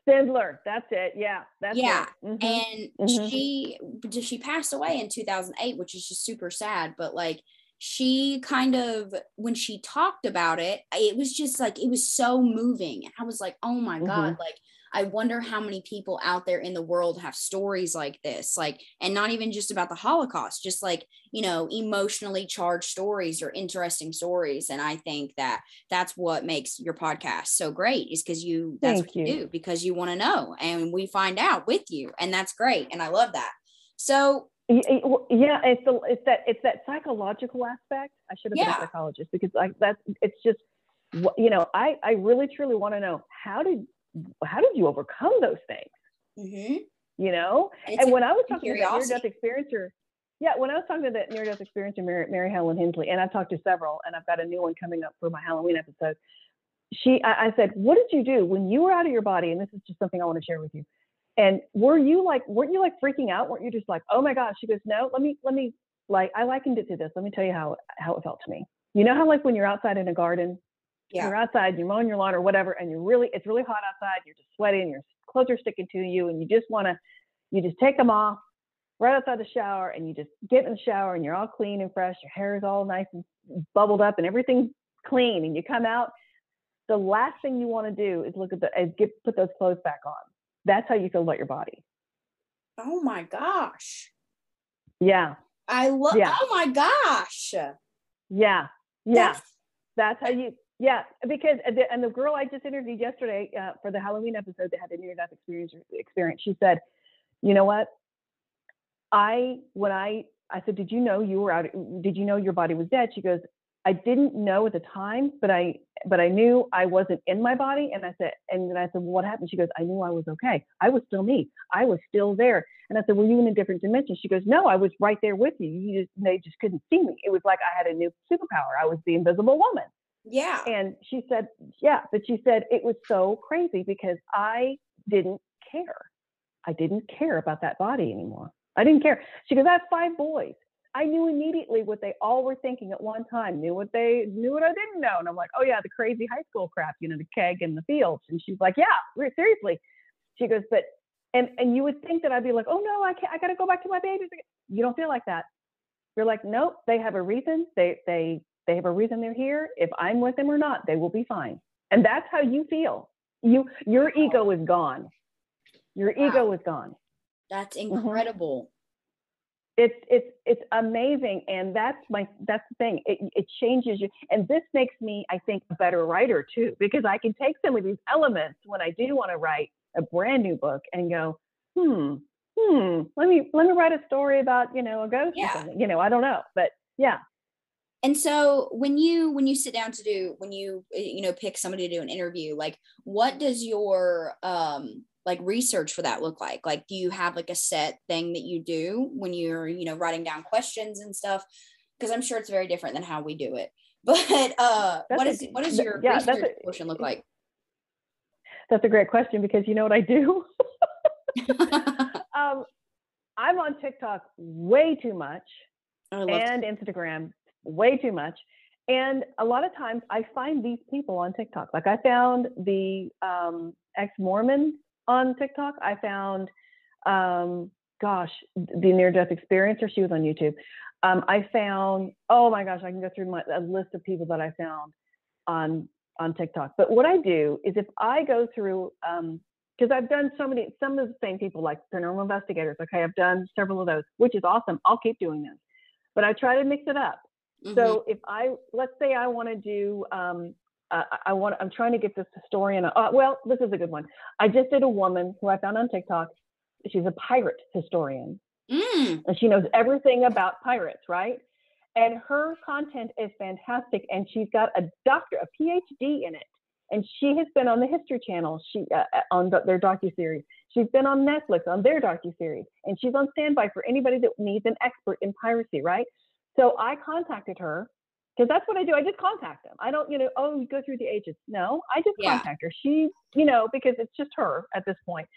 S2: Sendler, that's it. Yeah, that's
S1: yeah. Mm-hmm. And mm-hmm. she she passed away in 2008, which is just super sad. But like she kind of when she talked about it, it was just like it was so moving. And I was like, oh my mm-hmm. god, like I wonder how many people out there in the world have stories like this, like, and not even just about the Holocaust, just like, you know, emotionally charged stories or interesting stories. And I think that that's what makes your podcast so great is because you, that's Thank what you. you do because you want to know and we find out with you. And that's great. And I love that. So,
S2: yeah, it's the, it's that it's that psychological aspect. I should have yeah. been a psychologist because like that's it's just you know I I really truly want to know how did how did you overcome those things?
S1: Mm-hmm.
S2: You know, and, and when I was talking to that near-death experiencer, yeah, when I was talking to that near-death experiencer, Mary, Mary Helen Hensley, and I've talked to several, and I've got a new one coming up for my Halloween episode. She, I, I said, what did you do when you were out of your body? And this is just something I want to share with you. And were you like, weren't you like freaking out? Weren't you just like, oh my gosh? She goes, no, let me, let me, like, I likened it to this. Let me tell you how how it felt to me. You know how like when you're outside in a garden
S1: Yeah.
S2: You're outside, you're mowing your lawn or whatever, and you're really, it's really hot outside. You're just sweating, your clothes are sticking to you, and you just want to, you just take them off right outside the shower, and you just get in the shower, and you're all clean and fresh. Your hair is all nice and bubbled up, and everything's clean. And you come out. The last thing you want to do is look at the, is get put those clothes back on. That's how you feel about your body.
S1: Oh my gosh.
S2: Yeah,
S1: I love
S2: Yeah.
S1: oh my gosh.
S2: yeah, yeah.
S1: That's-
S2: That's how you, yeah, because and the, and the girl I just interviewed yesterday uh, for the Halloween episode that had a near death experience, experience, she said, you know what? I, when I, I said, did you know you were out, did you know your body was dead? She goes, I didn't know at the time, but I, but I knew I wasn't in my body. And I said, and then I said, well, what happened? She goes, I knew I was okay. I was still me. I was still there. And I said, were you in a different dimension? She goes, no, I was right there with you. You just, they just couldn't see me. It was like I had a new superpower. I was the invisible woman.
S1: Yeah.
S2: And she said, yeah, but she said it was so crazy because I didn't care. I didn't care about that body anymore. I didn't care. She goes, I have five boys. I knew immediately what they all were thinking at one time, knew what they knew what I didn't know. And I'm like, oh yeah, the crazy high school crap, you know, the keg in the fields. And she's like, yeah, seriously. She goes, but and and you would think that I'd be like, oh no, I can't I gotta go back to my babies. You don't feel like that. You're like, nope, they have a reason. They they they have a reason they're here. If I'm with them or not, they will be fine. And that's how you feel. You your ego is gone. Your
S1: Wow.
S2: ego is gone.
S1: That's
S2: Mm-hmm.
S1: incredible.
S2: it's it's it's amazing and that's my that's the thing it, it changes you and this makes me i think a better writer too because i can take some of these elements when i do want to write a brand new book and go hmm hmm let me let me write a story about you know a ghost
S1: Yeah.
S2: or something you know i don't know but yeah
S1: And so when you when you sit down to do when you uh, you know pick somebody to do an interview, like what does your um like research for that look like? Like do you have like a set thing that you do when you're, you know, writing down questions and stuff? Because I'm sure it's very different than how we do it. But uh
S2: That's
S1: what
S2: a-
S1: is what does
S2: th-
S1: your
S2: yeah,
S1: research
S2: a-
S1: portion look like?
S2: that's a great question because you know what i do um i'm on tiktok way too much and Instagram way too much. And a lot of times I find these people on TikTok. Like I found the um, ex Mormon on TikTok. I found, um, gosh, the near death experiencer. She was on YouTube. Um, I found, oh my gosh, I can go through my, a list of people that I found on on TikTok. But what I do is if I go through, because I've done so many, some of the same people like paranormal investigators. Okay, I've done several of those, which is awesome. I'll keep doing those but I try to mix it up.
S1: Mhm.
S2: So if I, let's say I want to do, um, uh, I want, I'm trying to get this historian. Uh, well, this is a good one. I just did a woman who I found on TikTok. She's a pirate historian,
S1: Mm,
S2: and she knows everything about pirates, right? And her content is fantastic, and she's got a doctor, a PhD in it. And she has been on the History Channel. She uh, uh, on the, their docu series. She's been on Netflix on their docu series, and she's on standby for anybody that needs an expert in piracy, right? So I contacted her because that's what I do. I just contact them. I don't, you know, oh, you go through the agents. No, I just
S1: Yeah.
S2: contact her. She, you know, because it's just her at this point.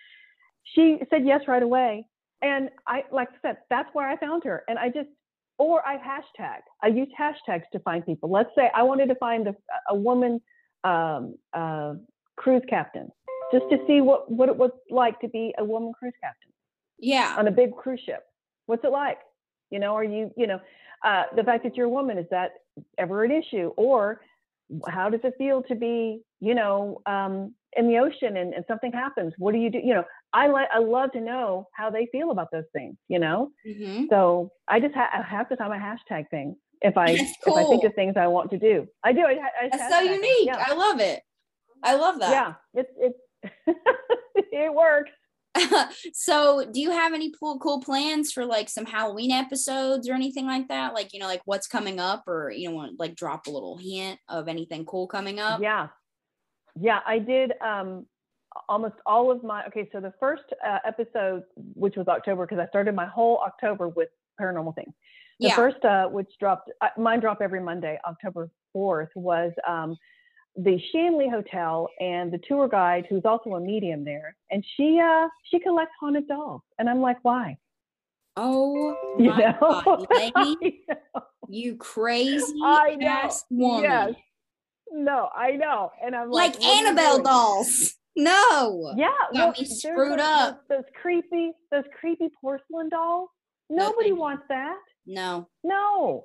S2: She said yes right away, and I, like I said, that's where I found her. And I just, or I hashtag. I use hashtags to find people. Let's say I wanted to find a, a woman um, uh, cruise captain, just to see what what it was like to be a woman cruise captain
S1: yeah.
S2: on a big cruise ship. What's it like? You know, are you, you know, uh, the fact that you're a woman, is that ever an issue? Or how does it feel to be, you know, um, in the ocean and, and something happens? What do you do? You know, I like, I love to know how they feel about those things, you know?
S1: hmm
S2: So I just ha- half the time I hashtag things if I,
S1: That's
S2: if I think of things I want to do. I do. I, I
S1: That's so unique.
S2: Yeah.
S1: I love it. I love that.
S2: yeah. It's, it's, it works.
S1: so do you have any cool cool plans for like some halloween episodes or anything like that like you know like what's coming up or you know want like drop a little hint of anything cool coming up
S2: Yeah. Yeah, I did um almost all of my okay, so the first uh, episode which was October because I started my whole October with paranormal things. The
S1: yeah
S2: first uh which dropped uh, mine drop every Monday, October 4th was um the Shanley Hotel and the tour guide who's also a medium there and she uh she collects haunted dolls and I'm like, "Why?"
S1: oh
S2: You know?
S1: God, lady,
S2: know.
S1: you crazy
S2: I know.
S1: ass woman
S2: Yes. no, I know. And I'm
S1: like,
S2: like, what are you
S1: Annabelle dolls. No.
S2: Yeah,
S1: Got me screwed up.
S2: Those, those creepy, those creepy porcelain dolls. Nobody wants that.
S1: No.
S2: No.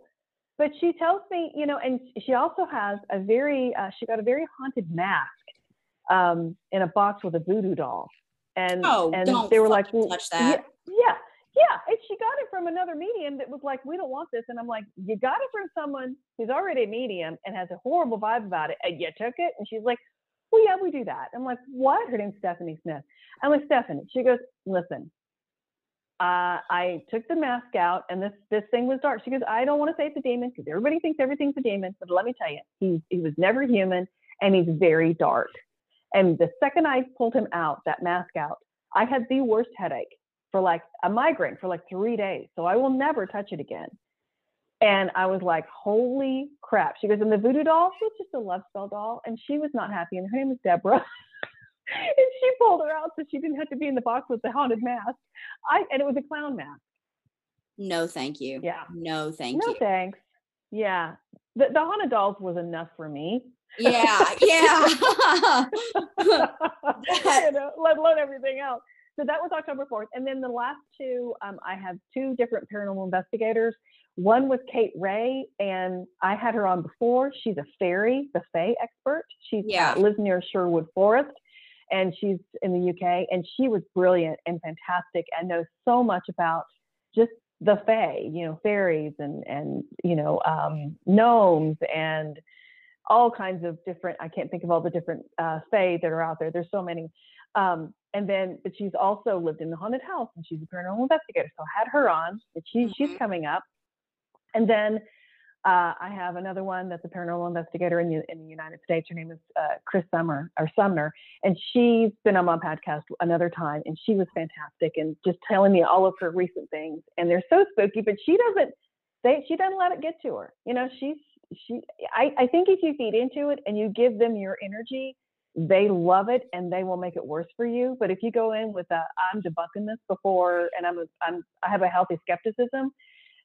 S2: But she tells me, you know, and she also has a very, uh, she got a very haunted mask um, in a box with a voodoo doll. And,
S1: Oh,
S2: and they were like, well,
S1: touch that.
S2: Yeah, yeah, yeah. And she got it from another medium that was like, we don't want this. And I'm like, you got it from someone who's already a medium and has a horrible vibe about it. And you took it. And she's like, well, yeah, we do that. I'm like, what? Her name's Stephanie Smith. I'm like, Stephanie. She goes, listen, uh, I took the mask out and this this thing was dark. She goes, I don't want to say it's a demon because everybody thinks everything's a demon, but let me tell you, he he was never human and he's very dark. And the second I pulled him out, that mask out, I had the worst headache for like a migraine for like three days. So I will never touch it again. And I was like, holy crap. She goes, and the voodoo doll was just a love spell doll. And she was not happy. And her name is Deborah. and she pulled her out so she didn't have to be in the box with the haunted mask. I and it was a clown mask.
S1: No, thank you.
S2: Yeah.
S1: No, thank
S2: no
S1: you.
S2: thanks. Yeah. The, the haunted dolls was enough for me.
S1: Yeah, yeah.
S2: you know, let alone everything else. So that was October 4th. And then the last two, um, I have two different paranormal investigators. One was Kate Ray, and I had her on before. She's a fairy, the Fae expert. She
S1: Yeah.
S2: lives near Sherwood Forest, and she's in the UK. And she was brilliant and fantastic and knows so much about just the Fae, you know, fairies and and you know um, gnomes and all kinds of different. I can't think of all the different uh, Fae that are out there. There's so many. Um, and then, but she's also lived in the haunted house, and she's a paranormal investigator. So I had her on. But she she's
S1: Mhm.
S2: coming up. And then uh, I have another one that's a paranormal investigator in the in the United States. Her name is uh, Chris Summer or Sumner, and she's been on my podcast another time, and she was fantastic and just telling me all of her recent things. And they're so spooky, but she doesn't. They she doesn't let it get to her. You know, she's she. I I think if you feed into it and you give them your energy, they love it and they will make it worse for you. But if you go in with a I'm debunking this before and I'm a, I'm I have a healthy skepticism,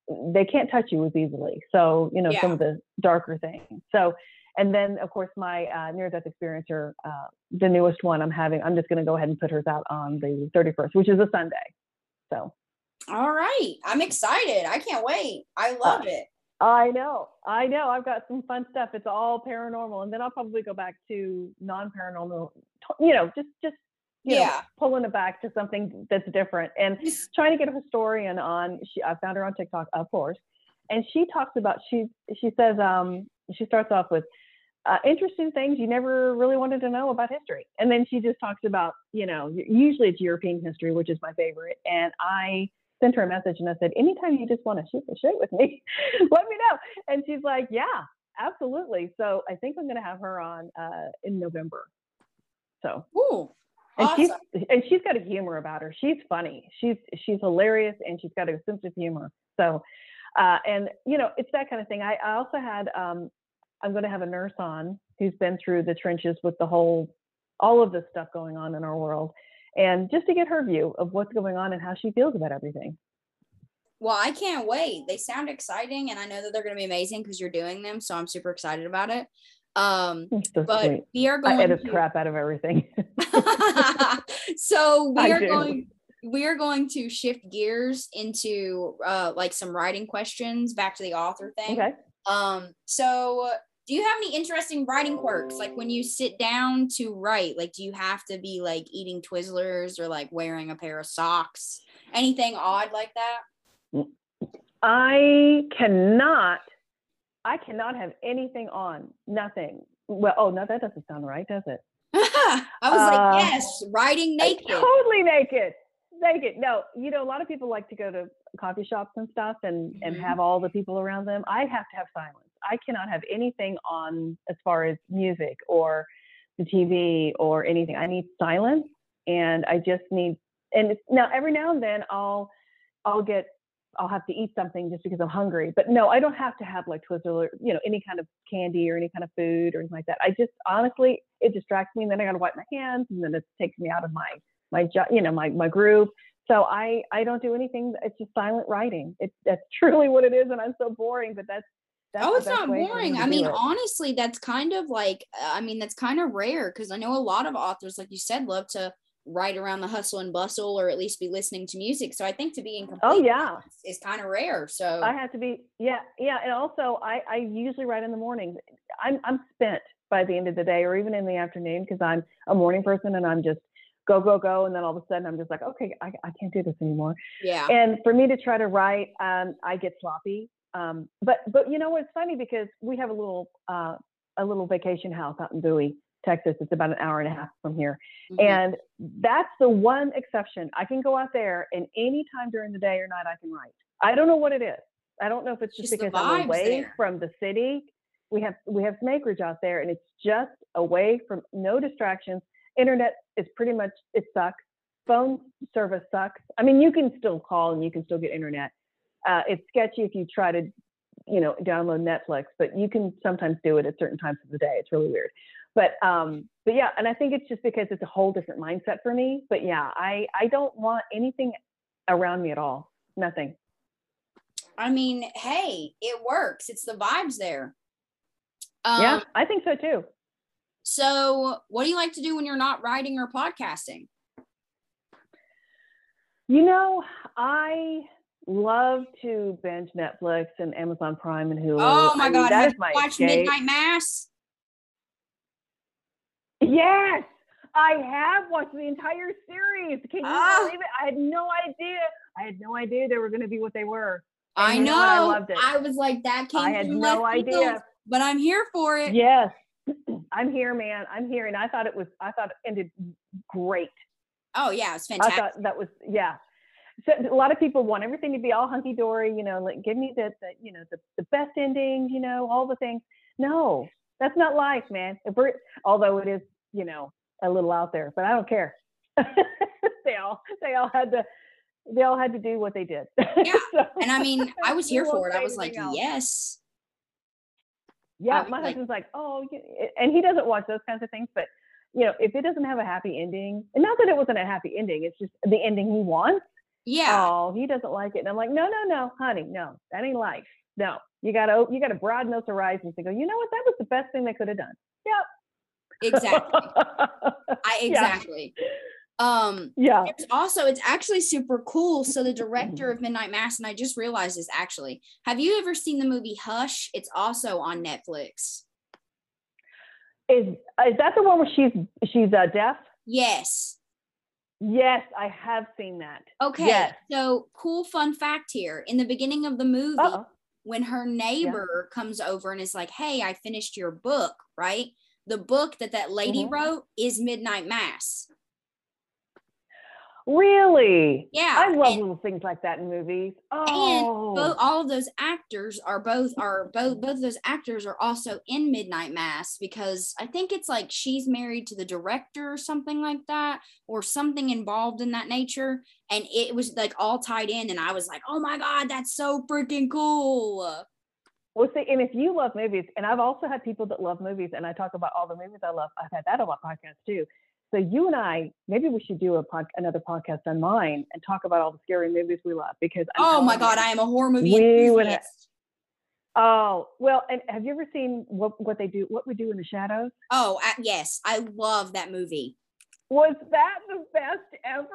S2: they can't touch you as easily. So, you know, some of the darker things. So, and then of course my uh, near death experiencer, uh, the newest one I'm having, I'm just going to go ahead and put hers out on the 31st, which is a Sunday. So
S1: All right. I'm excited. I can't wait. I love it.
S2: I know, I know. I've got some fun stuff. It's all paranormal, and then I'll probably go back to non-paranormal. You know, just just you know,
S1: Yeah.
S2: pulling it back to something that's different, and trying to get a historian on. She, I found her on TikTok, of course, and she talks about she she says um she starts off with uh, interesting things you never really wanted to know about history, and then she just talks about you know usually it's European history, which is my favorite, and I sent her a message and I said, anytime you just want to shoot the shit with me, let me know. And she's like, yeah, absolutely. So I think I'm going to have her on uh, in November. So
S1: Ooh.
S2: And
S1: Awesome.
S2: she's and she's got a humor about her. She's funny. She's she's hilarious and she's got a sense of humor. So uh, and you know it's that kind of thing. I, I also had um, I'm going to have a nurse on who's been through the trenches with the whole all of this stuff going on in our world, and just to get her view of what's going on and how she feels about everything.
S1: Well, I can't wait. They sound exciting, and I know that they're going to be amazing because you're doing them. So I'm super excited about it. Um,
S2: so
S1: but
S2: sweet.
S1: we are
S2: I
S1: going
S2: edit
S1: to.
S2: crap out of everything.
S1: so we
S2: I
S1: are
S2: do.
S1: going. We are going to shift gears into uh, like some writing questions back to the author thing.
S2: okay.
S1: Um, so do you have any interesting writing quirks? Like when you sit down to write, like do you have to be like eating Twizzlers or like wearing a pair of socks? Anything odd like that?
S2: I cannot. I cannot have anything on. Nothing. Well, oh no, that doesn't sound right, does it?
S1: I was
S2: Uh,
S1: like, yes, writing naked.
S2: Totally naked. Naked. No, you know, a lot of people like to go to coffee shops and stuff and and
S1: Mhm.
S2: have all the people around them. I have to have silence. I cannot have anything on as far as music or the TV or anything. I need silence, and I just need. And now every now and then I'll I'll get I'll have to eat something just because I'm hungry. But no, I don't have to have like Twizzler, you know, any kind of candy or any kind of food or anything like that. I just honestly, it distracts me, and then I got to wipe my hands, and then it takes me out of my my you know my my groove. So I I don't do anything. It's just silent writing. It's that's truly what it is, and I'm so boring. But that's That's
S1: oh, it's not
S2: way for me
S1: boring. I mean,
S2: it.
S1: honestly, that's kind of like, uh, I mean, that's kind of rare because I know a lot of authors, like you said, love to write around the hustle and bustle or at least be listening to music. So I think to be in complete
S2: Oh, yeah.
S1: is kind of rare. So
S2: I have to be yeah yeah and also I I usually write in the morning. I'm I'm spent by the end of the day or even in the afternoon because I'm a morning person and I'm just go go go and then all of a sudden I'm just like okay I I can't do this anymore.
S1: yeah.
S2: And for me to try to write, um, I get sloppy. Um, but but you know what's funny because we have a little uh, a little vacation house out in Bowie, Texas. It's about an hour and a half from here.
S1: Mhm.
S2: And that's the one exception. I can go out there and any time during the day or night I can write. I don't know what it is. I don't know if it's just,
S1: Just
S2: because I'm away
S1: there.
S2: from the city. We have we have some acreage out there and it's just away from no distractions. Internet is pretty much it sucks. Phone service sucks. I mean, you can still call and you can still get internet. Uh, it's sketchy if you try to, you know, download Netflix, but you can sometimes do it at certain times of the day. It's really weird. But um, but yeah, and I think it's just because it's a whole different mindset for me. But yeah, I I don't want anything around me at all. Nothing.
S1: I mean, hey, it works. It's the vibes there. Um,
S2: yeah, I think so too.
S1: So, what do you like to do when you're not writing or podcasting?
S2: You know, I love to binge Netflix and Amazon Prime and Hulu.
S1: Oh my
S2: I mean,
S1: God,
S2: that
S1: have
S2: is
S1: you
S2: my
S1: watched
S2: escape.
S1: Midnight Mass?
S2: Yes, I have watched the entire series. Can you
S1: Ah.
S2: believe it? I had no idea. I had no idea they were going to be what they were.
S1: I
S2: And you
S1: know.
S2: know? I loved it.
S1: I was like, that came
S2: I had no
S1: left field,
S2: idea.
S1: but I'm here for it.
S2: Yes, I'm here, man. I'm here, and I thought it was. I thought it ended great.
S1: Oh yeah, it
S2: was
S1: fantastic.
S2: I thought that was yeah. So a lot of people want everything to be all hunky dory, you know, like give me the, the you know the, the best ending, you know, all the things. No, that's not life, man. Although it is, you know, a little out there, but I don't care. they all they all had to they all had to do what they did.
S1: Yeah,
S2: So,
S1: and I mean, I was here for it. I was like,
S2: else.
S1: yes.
S2: Yeah, my
S1: like-
S2: husband's like, oh, and he doesn't watch those kinds of things, but you know, if it doesn't have a happy ending, and not that it wasn't a happy ending, it's just the ending he wants.
S1: Yeah.
S2: Oh, he doesn't like it, and I'm like, no, no, no, honey, no, that ain't life. No, you gotta you gotta broaden those horizons and go. You know what? That was the best thing they could have done. Yep.
S1: Exactly. I
S2: Yeah.
S1: exactly. Um
S2: yeah.
S1: it's also it's actually super cool. So the director of Midnight Mass, and I just realized this actually. Have you ever seen the movie Hush? It's also on Netflix.
S2: Is is that the one where she's she's uh, deaf?
S1: Yes.
S2: Yes, I have seen that.
S1: Okay.
S2: Yes.
S1: So cool fun fact here. In the beginning of the movie,
S2: Uh-oh.
S1: when her neighbor comes over and is like, "Hey, I finished your book," right? The book that that lady
S2: Mhm.
S1: wrote is Midnight Mass.
S2: Really?
S1: Yeah.
S2: I love
S1: and-
S2: little things like that in movies.
S1: and
S2: Oh,
S1: both all of those actors are both are both both of those actors are also in Midnight Mass because I think it's like she's married to the director or something like that or something involved in that nature and it was like all tied in and I was like oh my god that's so freaking cool
S2: Well, see, and if you love movies, and I've also had people that love movies, and I talk about all the movies I love. I've had that on my podcast too. So you and I, maybe we should do a pod, another podcast on mine and talk about all the scary movies we love. Because oh I'm
S1: oh my god
S2: you-
S1: I am a horror movie
S2: We would ha-
S1: enthusiast.
S2: Oh well, and have you ever seen what what they do? What we do in the shadows?
S1: oh yes I love that movie
S2: Was that the best ever?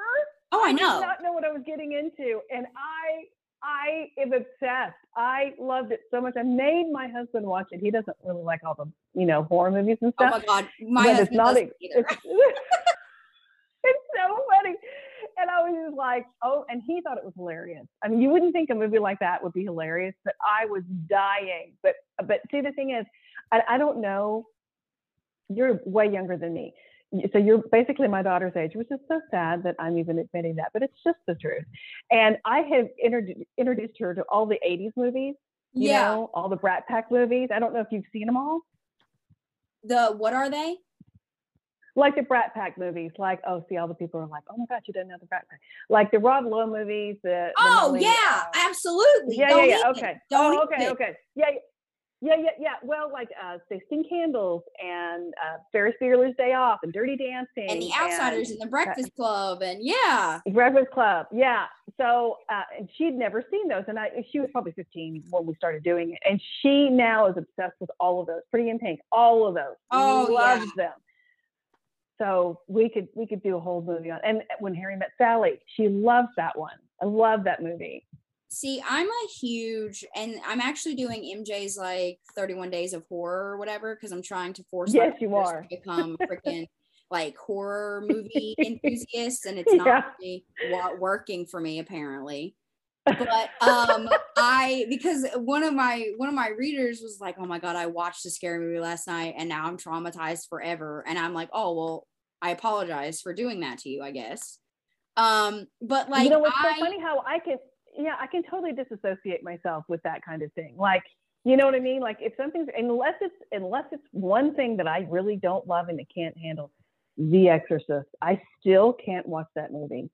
S1: oh I
S2: did
S1: know
S2: not know what I was getting into, and I I am obsessed. I loved it so much. I made my husband watch it. He doesn't really like all the you know horror movies and
S1: oh
S2: stuff.
S1: oh my god my
S2: but it's
S1: husband
S2: not
S1: doesn't either.
S2: it's, it's so funny. And I was just like, oh, and he thought it was hilarious. I mean, you wouldn't think a movie like that would be hilarious, but I was dying. But but see, the thing is, I, I don't know. You're way younger than me. So you're basically my daughter's age, which is so sad that I'm even admitting that, but it's just the truth. And I have introdu- introduced her to all the 80s movies, you
S1: yeah
S2: know, all the Brat Pack movies. I don't know if you've seen them all.
S1: the what are they
S2: like the Brat Pack movies, like oh, see, all the people are like, oh my god, you didn't know the Brat Pack, like the Rob Lowe movies. The, the
S1: Oh
S2: Molly,
S1: yeah,
S2: uh,
S1: absolutely.
S2: yeah,
S1: Don't
S2: yeah, yeah. Okay.
S1: Don't
S2: oh, okay,
S1: even.
S2: okay. Yeah, Yeah, yeah, yeah. Well, like uh, Sixteen Candles and uh, Ferris Bueller's Day Off and Dirty Dancing
S1: And the Outsiders and, the Breakfast Club, and yeah,
S2: Breakfast Club. Yeah. So, uh, and she'd never seen those, and I she was probably 15 when we started doing it, and she now is obsessed with all of those. Pretty in Pink, all of those.
S1: Oh,
S2: loves
S1: yeah.
S2: them. So we could we could do a whole movie on. And when Harry met Sally, she loves that one. I love that movie.
S1: See, I'm a huge, and I'm actually doing MJ's like 31 Days of Horror or whatever because I'm trying to force
S2: Yes, you are.
S1: to become freaking like horror movie enthusiasts, and it's
S2: Yeah.
S1: not really wa- working for me apparently. But um, I because one of my one of my readers was like, "Oh my god, I watched a scary movie last night, and now I'm traumatized forever." And I'm like, "Oh well, I apologize for doing that to you, I guess." Um, but like
S2: you know what's
S1: I,
S2: so funny how I can yeah I can totally disassociate myself with that kind of thing. Like you know what I mean? Like if something's unless it's unless it's one thing that I really don't love and it can't handle, The Exorcist. I still can't watch that movie.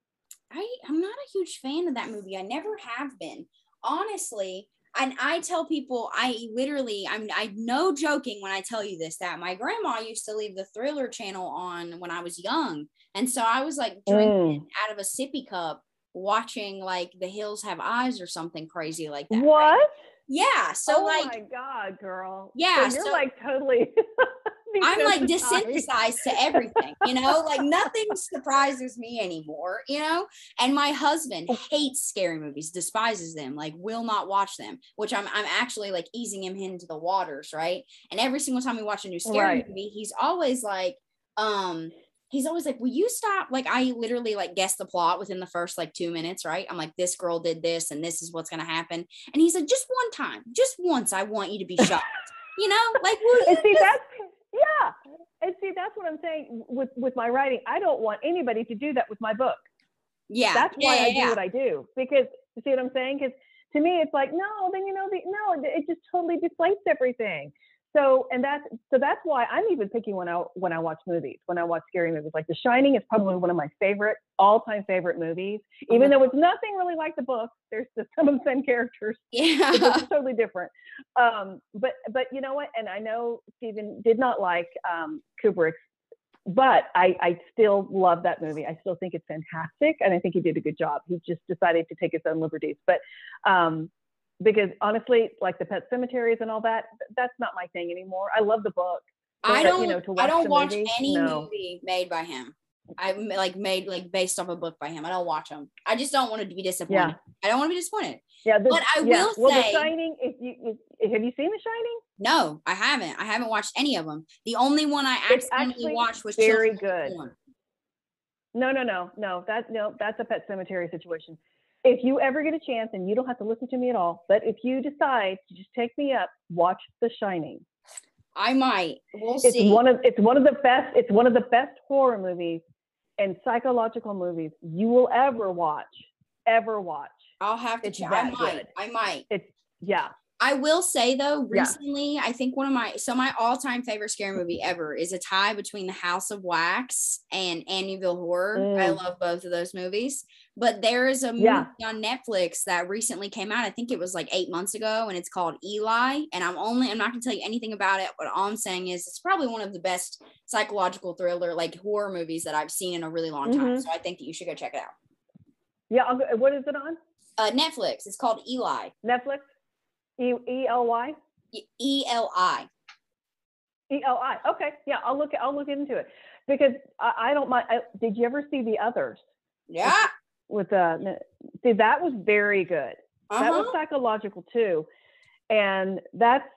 S1: I I'm not a huge fan of that movie. I never have been. Honestly, and I tell people I literally I'm I no joking when I tell you this that my grandma used to leave the Thriller channel on when I was young. And so I was like drinking mm. out of a sippy cup watching like The Hills Have Eyes or something crazy like that. right?
S2: What?
S1: Yeah, so like
S2: oh
S1: like
S2: my god, girl.
S1: Yeah,
S2: So you're
S1: so-
S2: like totally.
S1: I'm like
S2: desensitized.
S1: desensitized to everything, you know, like nothing surprises me anymore, you know. And my husband hates scary movies, despises them, like will not watch them, which I'm I'm actually like easing him into the waters, right? And every single time we watch a new scary
S2: Right.
S1: movie, he's always like, um, he's always like, Will you stop? Like, I literally like guess the plot within the first like two minutes, right? I'm like, this girl did this, and this is what's gonna happen. And he said, just one time, just once, I want you to be shocked. You know, like will you
S2: see
S1: just-
S2: that's yeah and see that's what i'm saying with with my writing i don't want anybody to do that with my book
S1: yeah,
S2: that's
S1: yeah,
S2: why
S1: yeah,
S2: i
S1: yeah.
S2: do what i do because you see what i'm saying because to me it's like no then you know the no it just totally deflates everything so and that's so that's why i'm even picking when i when i watch movies when i watch scary movies like the shining is probably one of my favorite all-time favorite movies even though it's nothing really like the book there's just some of the same characters
S1: Yeah.
S2: is totally different. Um, but but you know what? And I know Stephen did not like um, Kubrick's, but I I still love that movie. I still think it's fantastic, and I think he did a good job. He just decided to take his own liberties. But um, because honestly, like the Pet Cemeteries and all that, that's not my thing anymore. I love the book.
S1: I don't.
S2: you know, to
S1: I
S2: watch
S1: don't watch
S2: movie,
S1: any
S2: no.
S1: movie made by him. I like made like based off a book by him. I don't watch them. I just don't want to be disappointed. I don't want to be disappointed.
S2: Yeah, the,
S1: But I
S2: yeah.
S1: will
S2: well,
S1: say-
S2: The Shining. If you if, have you seen The Shining?
S1: No, I haven't. I haven't watched any of them. The only one I accidentally
S2: actually
S1: watched was
S2: very
S1: Children
S2: good. No, no, no, no. That no, that's a pet cemetery situation. If you ever get a chance, and you don't have to listen to me at all, but if you decide to just take me up, watch The Shining.
S1: I might. We'll
S2: It's
S1: see.
S2: one of it's one of the best. It's one of the best horror movies and psychological movies you will ever watch. Ever watch.
S1: I'll have to
S2: it's
S1: check. I might.
S2: good.
S1: I might.
S2: It's yeah.
S1: I will say though,
S2: Yeah.
S1: recently, I think one of my so my all-time favorite scary movie ever is a tie between The House of Wax and Amityville Horror. I
S2: Mm.
S1: love both of those movies. But there is a movie
S2: Yeah.
S1: on Netflix that recently came out. I think it was like eight months ago, and it's called Eli. And I'm only I'm not gonna tell you anything about it, but all I'm saying is it's probably one of the best psychological thriller like horror movies that I've seen in a really long time.
S2: Mhm.
S1: So I think that you should go check it out.
S2: Yeah. I'll go, what is it on
S1: Uh, Netflix. It's called Eli.
S2: Netflix? E E L Y.
S1: E L I.
S2: E L I. Okay. Yeah. I'll look. I'll look into it because I, I don't mind. I, did you ever see the others?
S1: Yeah.
S2: with uh see that was very good that was
S1: Uh-huh.
S2: psychological too and that's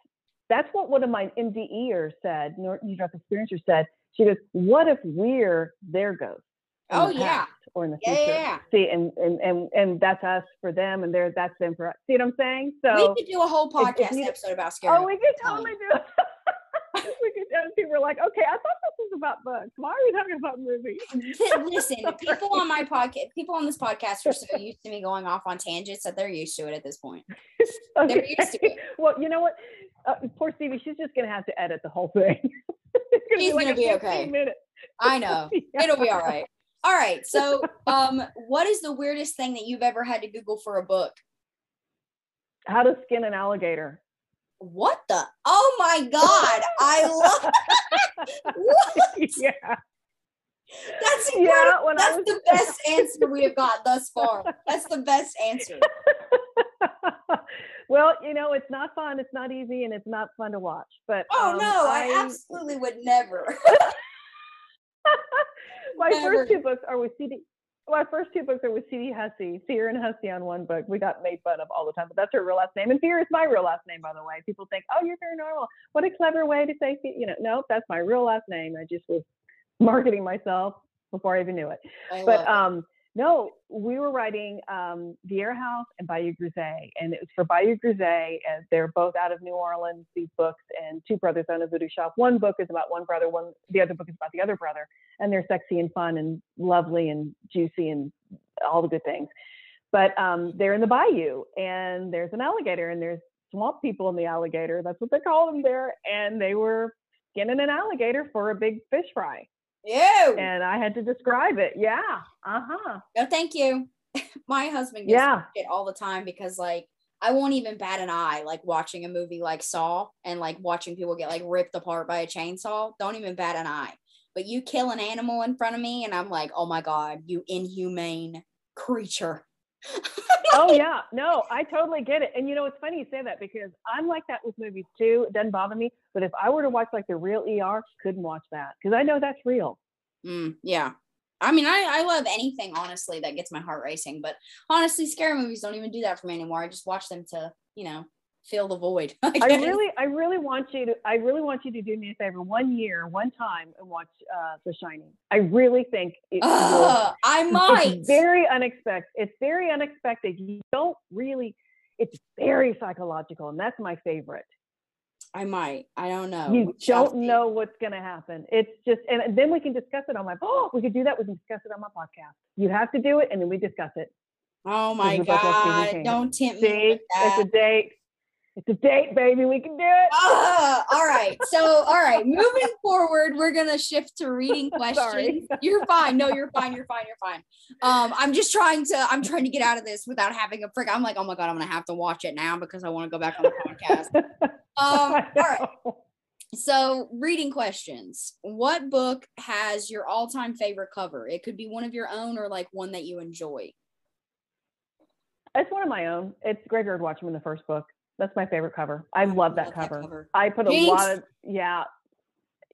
S2: that's what one of my NDEers said death experiencer said she goes what if we're their ghosts
S1: Oh, yeah.
S2: or in the
S1: Yeah,
S2: future
S1: yeah,
S2: see and, and and and that's us for them and they're that's them for us see what i'm saying so
S1: we could do a whole podcast
S2: you-
S1: episode about scary.
S2: oh we could totally do it we could and people were like okay i thought this was about books why are we talking about movies.
S1: Listen, people on my podcast, people on this podcast are so used to me going off on tangents that they're used to it at this point. They're used to it.
S2: well, you know what? Uh, poor Stevie, she's just gonna have to edit the whole thing. It's
S1: She's
S2: like
S1: gonna be okay.
S2: minute-
S1: I know
S2: Yeah.
S1: it'll be all right. All right. So, um, what is the weirdest thing that you've ever had to Google for a book?
S2: How to skin an alligator.
S1: What the? Oh my god! I love. what?
S2: yeah.
S1: That's incredible.
S2: Yeah, I
S1: That's
S2: was-
S1: the best answer we have got thus far. That's the best answer.
S2: well, you know, it's not fun, it's not easy, and it's not fun to watch. But
S1: Oh
S2: um,
S1: no, I, absolutely would never.
S2: My
S1: never.
S2: first two books are with CD. My first two books are with CD Hussey, Fear and Hussey on one book. We got made fun of all the time, but that's her real last name. And Fear is my real last name, by the way. People think, oh, you're very normal. What a clever way to say, you know, nope, that's my real last name. I just was marketing myself before I even knew it.
S1: I
S2: But
S1: love it.
S2: Um, no, we were writing um, Riviere House and Bayou Grisey, and it was for Bayou Grisey, and they're both out of New Orleans. These books and two brothers own a voodoo shop. One book is about one brother, one the other book is about the other brother, and they're sexy and fun and lovely and juicy and all the good things. But um, they're in the bayou, and there's an alligator, and there's swamp people in the alligator. That's what they call them there, and they were skinning an alligator for a big fish fry
S1: Ew.
S2: and I had to describe it. Yeah. Uh huh.
S1: No, thank you. My husband gets
S2: Yeah.
S1: it all the time because like I won't even bat an eye like watching a movie like Saw and like watching people get like ripped apart by a chainsaw. Don't even bat an eye. But you kill an animal in front of me and I'm like, oh my God, you inhumane creature.
S2: Oh yeah. No, I totally get it. And you know, it's funny you say that because I'm like that with movies too. It doesn't bother me. But if I were to watch like the real ER, couldn't watch that because I know that's real.
S1: Mm, yeah. I mean, I, I love anything, honestly, that gets my heart racing. But honestly, scary movies don't even do that for me anymore. I just watch them to, you know, fill the void. I
S2: I really, I really want you to, I really want you to do me a favor one year, one time, and watch uh, The Shining. I really think it will
S1: I might.
S2: It's very unexpected. It's very unexpected. You don't really. It's very psychological, and that's my favorite.
S1: I might. I don't know.
S2: you
S1: shall
S2: don't know what's going to happen. It's just, and then we can discuss it on my. Oh, we could do that. We can discuss it on my podcast. You have to do it, and then we discuss it.
S1: Oh my
S2: we both love Stephen
S1: God. Don't tempt me
S2: See,
S1: that.
S2: it's a date. It's a date, baby. We can do it.
S1: Ah, all right. So, all right. Moving forward, we're gonna shift to reading questions. You're fine. No, you're fine. You're fine. You're fine. Um, I'm just trying to. I'm trying to get out of this without having a frick. I'm like, oh my god, I'm gonna have to watch it now because I want to go back on the podcast. Um, all right. So, reading questions. What book has your all-time favorite cover? It could be one of your own or like one that you enjoy.
S2: It's one of my own. It's Graveyard Watchman, the first book. That's my favorite cover. I love that cover.
S1: cover.
S2: I put a lot of yeah,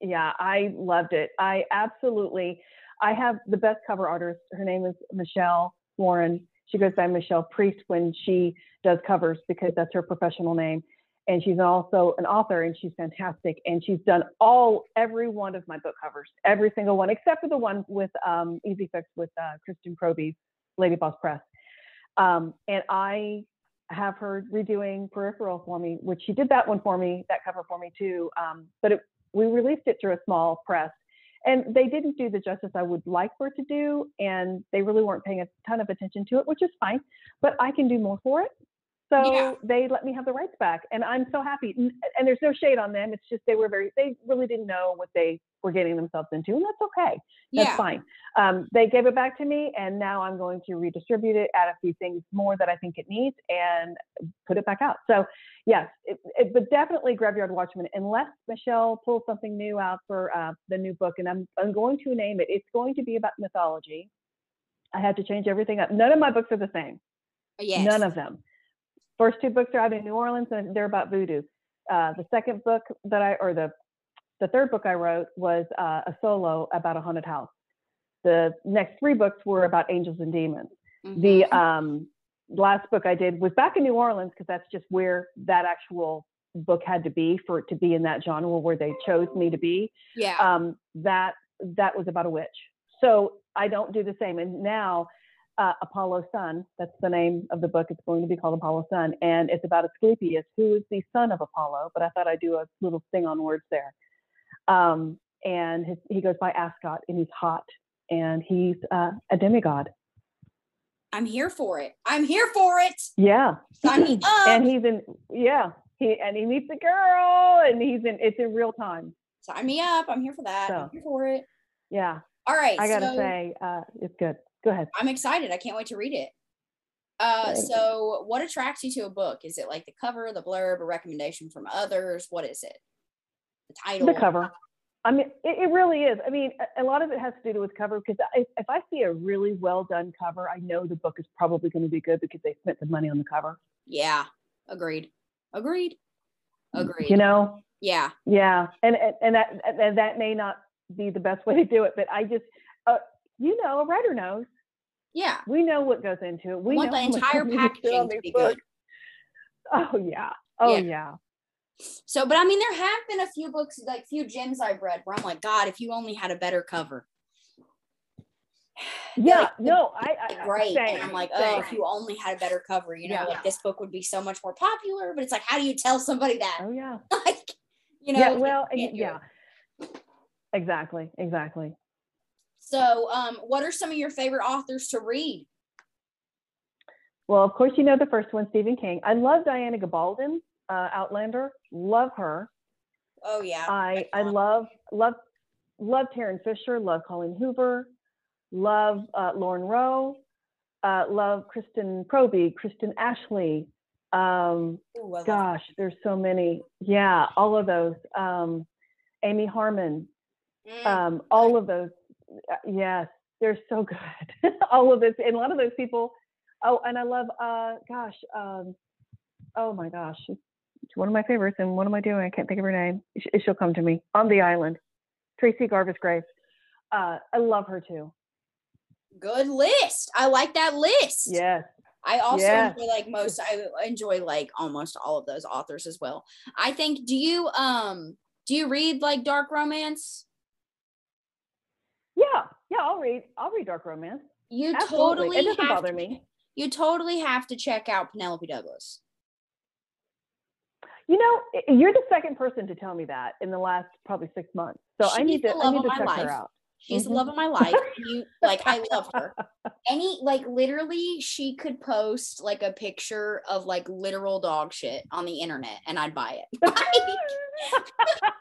S2: yeah. I loved it. I absolutely. I have the best cover artist. Her name is Michelle Warren. She goes by Michelle Priest when she does covers because that's her professional name. And she's also an author and she's fantastic. And she's done all every one of my book covers, every single one except for the one with um, Easy Fix with uh, Kristen Proby, Lady Boss Press. Um, and I have her redoing Peripheral for me, which she did that one for me, that cover for me too. Um, but it, we released it through a small press, and they didn't do the justice I would like for it to do, and they really weren't paying a ton of attention to it, which is fine. But I can do more for it. So
S1: Yeah.
S2: they let me have the rights back, and I'm so happy. And there's no shade on them. It's just they were very, they really didn't know what they were getting themselves into, and that's okay. That's
S1: yeah.
S2: fine. Um, they gave it back to me, and now I'm going to redistribute it, add a few things more that I think it needs, and put it back out. So, yes, it, it, but definitely Graveyard Watchman, unless Michelle pulls something new out for uh, the new book, and I'm, I'm going to name it. It's going to be about mythology. I had to change everything up. None of my books are the same.
S1: Yes.
S2: None of them. First two books are out in New Orleans, and they're about voodoo. Uh, the second book that I, or the the third book I wrote was uh, a solo about a haunted house. The next three books were about angels and demons. The
S1: Mhm.
S2: um, last book I did was back in New Orleans because that's just where that actual book had to be for it to be in that genre where they chose me to be
S1: yeah.
S2: um, that that was about a witch. So I don't do the same. And now uh, Apollo Sun, that's the name of the book. It's going to be called Apollo Sun, and it's about Asclepius, who is the son of Apollo. But I thought I'd do a little thing on words there. Um, and his, he goes by Ascot, and he's hot, and he's uh, a demigod.
S1: I'm here for it. I'm here for it.
S2: Yeah.
S1: Sign me up.
S2: and he's in yeah. He and he meets a girl, and he's in. It's in real time.
S1: Sign me up. I'm here for that. I'm here for it.
S2: Yeah.
S1: All right.
S2: I gotta
S1: so
S2: say, uh, it's good. Go ahead.
S1: I'm excited. I can't wait to read it. Uh, so what attracts you to a book? Is it like the cover, the blurb, a recommendation from others? What is it? The title.
S2: The cover. I mean, it, it really is. I mean, a, a lot of it has to do with cover because if, if I see a really well done cover, I know the book is probably going to be good because they spent the money on the cover.
S1: Yeah. Agreed. Agreed. Agreed.
S2: You know?
S1: yeah.
S2: Yeah. And and, and that and that may not be the best way to do it, but I just, uh, you know, a writer knows.
S1: Yeah.
S2: We know what goes into it. We
S1: want
S2: know
S1: the entire packaging to be good.
S2: Oh yeah. Oh
S1: Yeah.
S2: yeah.
S1: So, but I mean, there have been a few books, like few gems I've read where I'm like, God, if you only had a better cover.
S2: Yeah.
S1: like,
S2: no, I, I
S1: Great.
S2: Same,
S1: and I'm like, oh,
S2: same.
S1: if you only had a better cover, you know,
S2: Yeah.
S1: like this book would be so much more popular. But it's like, how do you tell somebody that?
S2: Oh yeah.
S1: like, you know,
S2: yeah. Well, yeah. Exactly. Exactly.
S1: So, um, what are some of your favorite authors to read?
S2: Well, of course, you know the first one, Stephen King. I love Diana Gabaldon, uh, Outlander. Love her.
S1: Oh yeah.
S2: I I love love love Tarryn Fisher. Love Colleen Hoover. Love uh, Lauren Rowe. Uh, love Kristen Proby. Kristen Ashley. Um,
S1: Ooh,
S2: gosh, there's so many. Yeah, all of those. Um, Amy Harmon.
S1: Mm,
S2: Um, all of those. Uh, Yes, they're so good. all of this, and a lot of those people. Oh, and I love. Uh, gosh. Um, oh my gosh, one of my favorites. And what am I doing? I can't think of her name. Sh- She'll come to me on the island. Tracey Garvis Graves. Uh, I love her too.
S1: good list. I like that list.
S2: Yes.
S1: I also enjoy like most I enjoy like almost all of those authors as well. I think do you um do you read like dark romance?
S2: Yeah. Yeah. I'll read. I'll read dark romance.
S1: You
S2: Absolutely.
S1: totally
S2: it doesn't
S1: have
S2: bother
S1: to,
S2: me.
S1: You totally have to check out Penelope Douglas.
S2: You know, you're the second person to tell me that in the last probably six months. So I need to. I need to check
S1: life.
S2: her out.
S1: She's
S2: Mhm.
S1: the love of my life. You like I love her. Any like literally she could post like a picture of like literal dog shit on the internet and I'd buy it.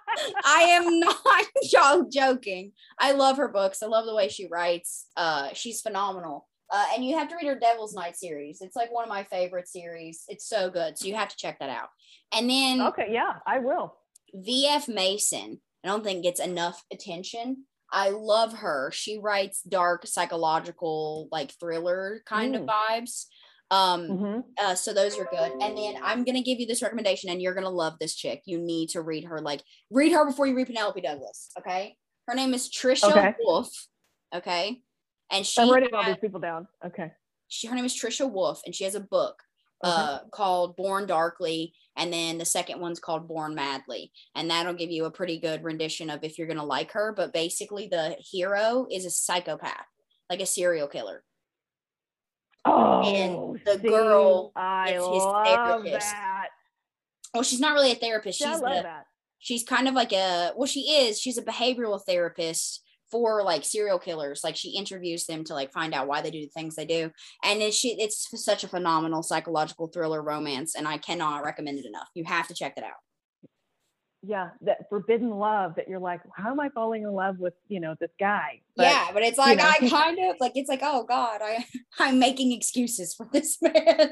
S1: I am not joking. I love her books. I love the way she writes. Uh, she's phenomenal. Uh, and you have to read her Devil's Night series. It's like one of my favorite series. It's so good. So you have to check that out. And then
S2: okay. Yeah, I will.
S1: VF Mason, I don't think gets enough attention. I love her. She writes dark psychological, like thriller kind of
S2: Mm.
S1: vibes. Um,
S2: hmm
S1: uh, so those are good. And then I'm gonna give you this recommendation, and you're gonna love this chick. You need to read her. Like, read her before you read Penelope Douglas. Okay. Her name is Trisha
S2: Okay.
S1: Wolfe. Okay. And she,
S2: I'm writing all these people down. Okay.
S1: she her name is Trisha Wolfe, and she has a book
S2: Okay.
S1: uh called Born Darkly, and then the second one's called Born Madly, and that'll give you a pretty good rendition of if you're gonna like her. But basically, the hero is a psychopath, like a serial killer.
S2: Oh, and
S1: the
S2: see,
S1: girl
S2: I
S1: is his therapist.
S2: that.
S1: Well, she's not really a therapist. She's
S2: love
S1: the,
S2: that.
S1: she's kind of like a well, she is. She's a behavioral therapist for like serial killers. Like she interviews them to like find out why they do the things they do, and it's she it's such a phenomenal psychological thriller romance, and I cannot recommend it enough. You have to check that out.
S2: Yeah, that forbidden love that you're like, how am I falling in love with you know this guy? But,
S1: yeah, but it's like
S2: know,
S1: I kind of like it's like oh god, I I'm making excuses for this man.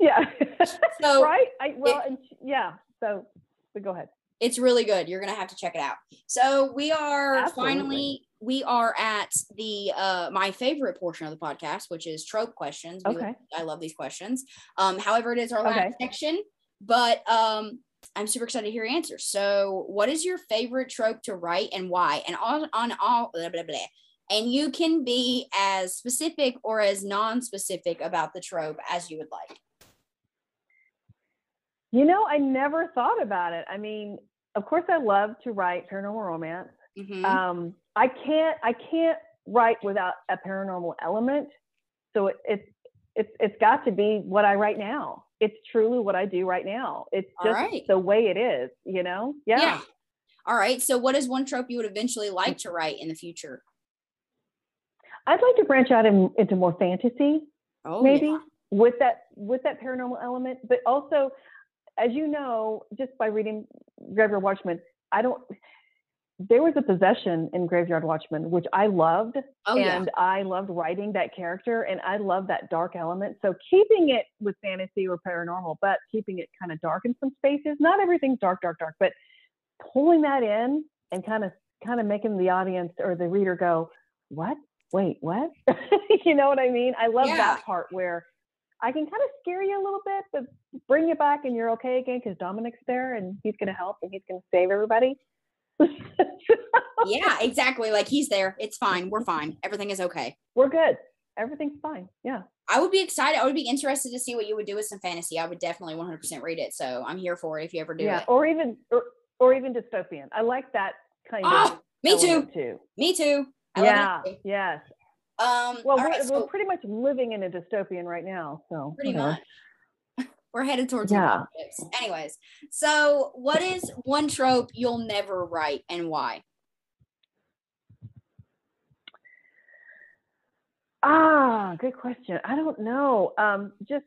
S2: yeah.
S1: So
S2: right. I well, and sh- yeah. So, but go ahead.
S1: it's really good. You're gonna have to check it out. So we are
S2: Absolutely.
S1: finally we are at the uh my favorite portion of the podcast, which is trope questions. We
S2: Okay.
S1: love- I love these questions. Um, however, it is our last
S2: Okay.
S1: section, but um I'm super excited to hear your answers. So, what is your favorite trope to write and why? And on on all blah, blah, blah. And you can be as specific or as non-specific about the trope as you would like.
S2: You know, I never thought about it. I mean, of course, I love to write paranormal romance.
S1: Mhm.
S2: Um, I can't. I can't write without a paranormal element. So it, it's it's it's got to be what I write now. It's truly what I do right now. It's just
S1: right.
S2: the way it is. You know. Yeah.
S1: All right. So, what is one trope you would eventually like to write in the future?
S2: I'd like to branch out in, into more fantasy.
S1: Oh,
S2: maybe
S1: yeah.
S2: with that with that paranormal element but also as you know just by reading Graveyard Watchman I don't there was a possession in Graveyard Watchman, which I loved.
S1: Oh yeah.
S2: and I loved writing that character and I love that dark element. So keeping it with fantasy or paranormal, but keeping it kind of dark in some spaces. Not everything's dark, dark, dark, but pulling that in and kind of kind of making the audience or the reader go, What? Wait, what? you know what I mean? I love
S1: Yeah.
S2: that part where I can kind of scare you a little bit, but bring you back and you're okay again because Dominic's there and he's gonna help and he's gonna save everybody.
S1: yeah, exactly. Like he's there. It's fine. We're fine. Everything is okay.
S2: We're good. Everything's fine. Yeah.
S1: I would be excited. I would be interested to see what you would do with some fantasy. I would definitely 100% read it. So I'm here for it if you ever do
S2: yeah.
S1: it.
S2: Or even or, or even dystopian. I like that kind
S1: Oh,
S2: of
S1: me too.
S2: too.
S1: Me too. I
S2: yeah.
S1: too.
S2: Yes.
S1: Um,
S2: Well, we're,
S1: right, so
S2: we're pretty much living in a dystopian right now. So
S1: pretty much. We're headed towards
S2: Yeah.
S1: Anyways, so what is one trope you'll never write and why?
S2: Ah, good question. I don't know. Um, just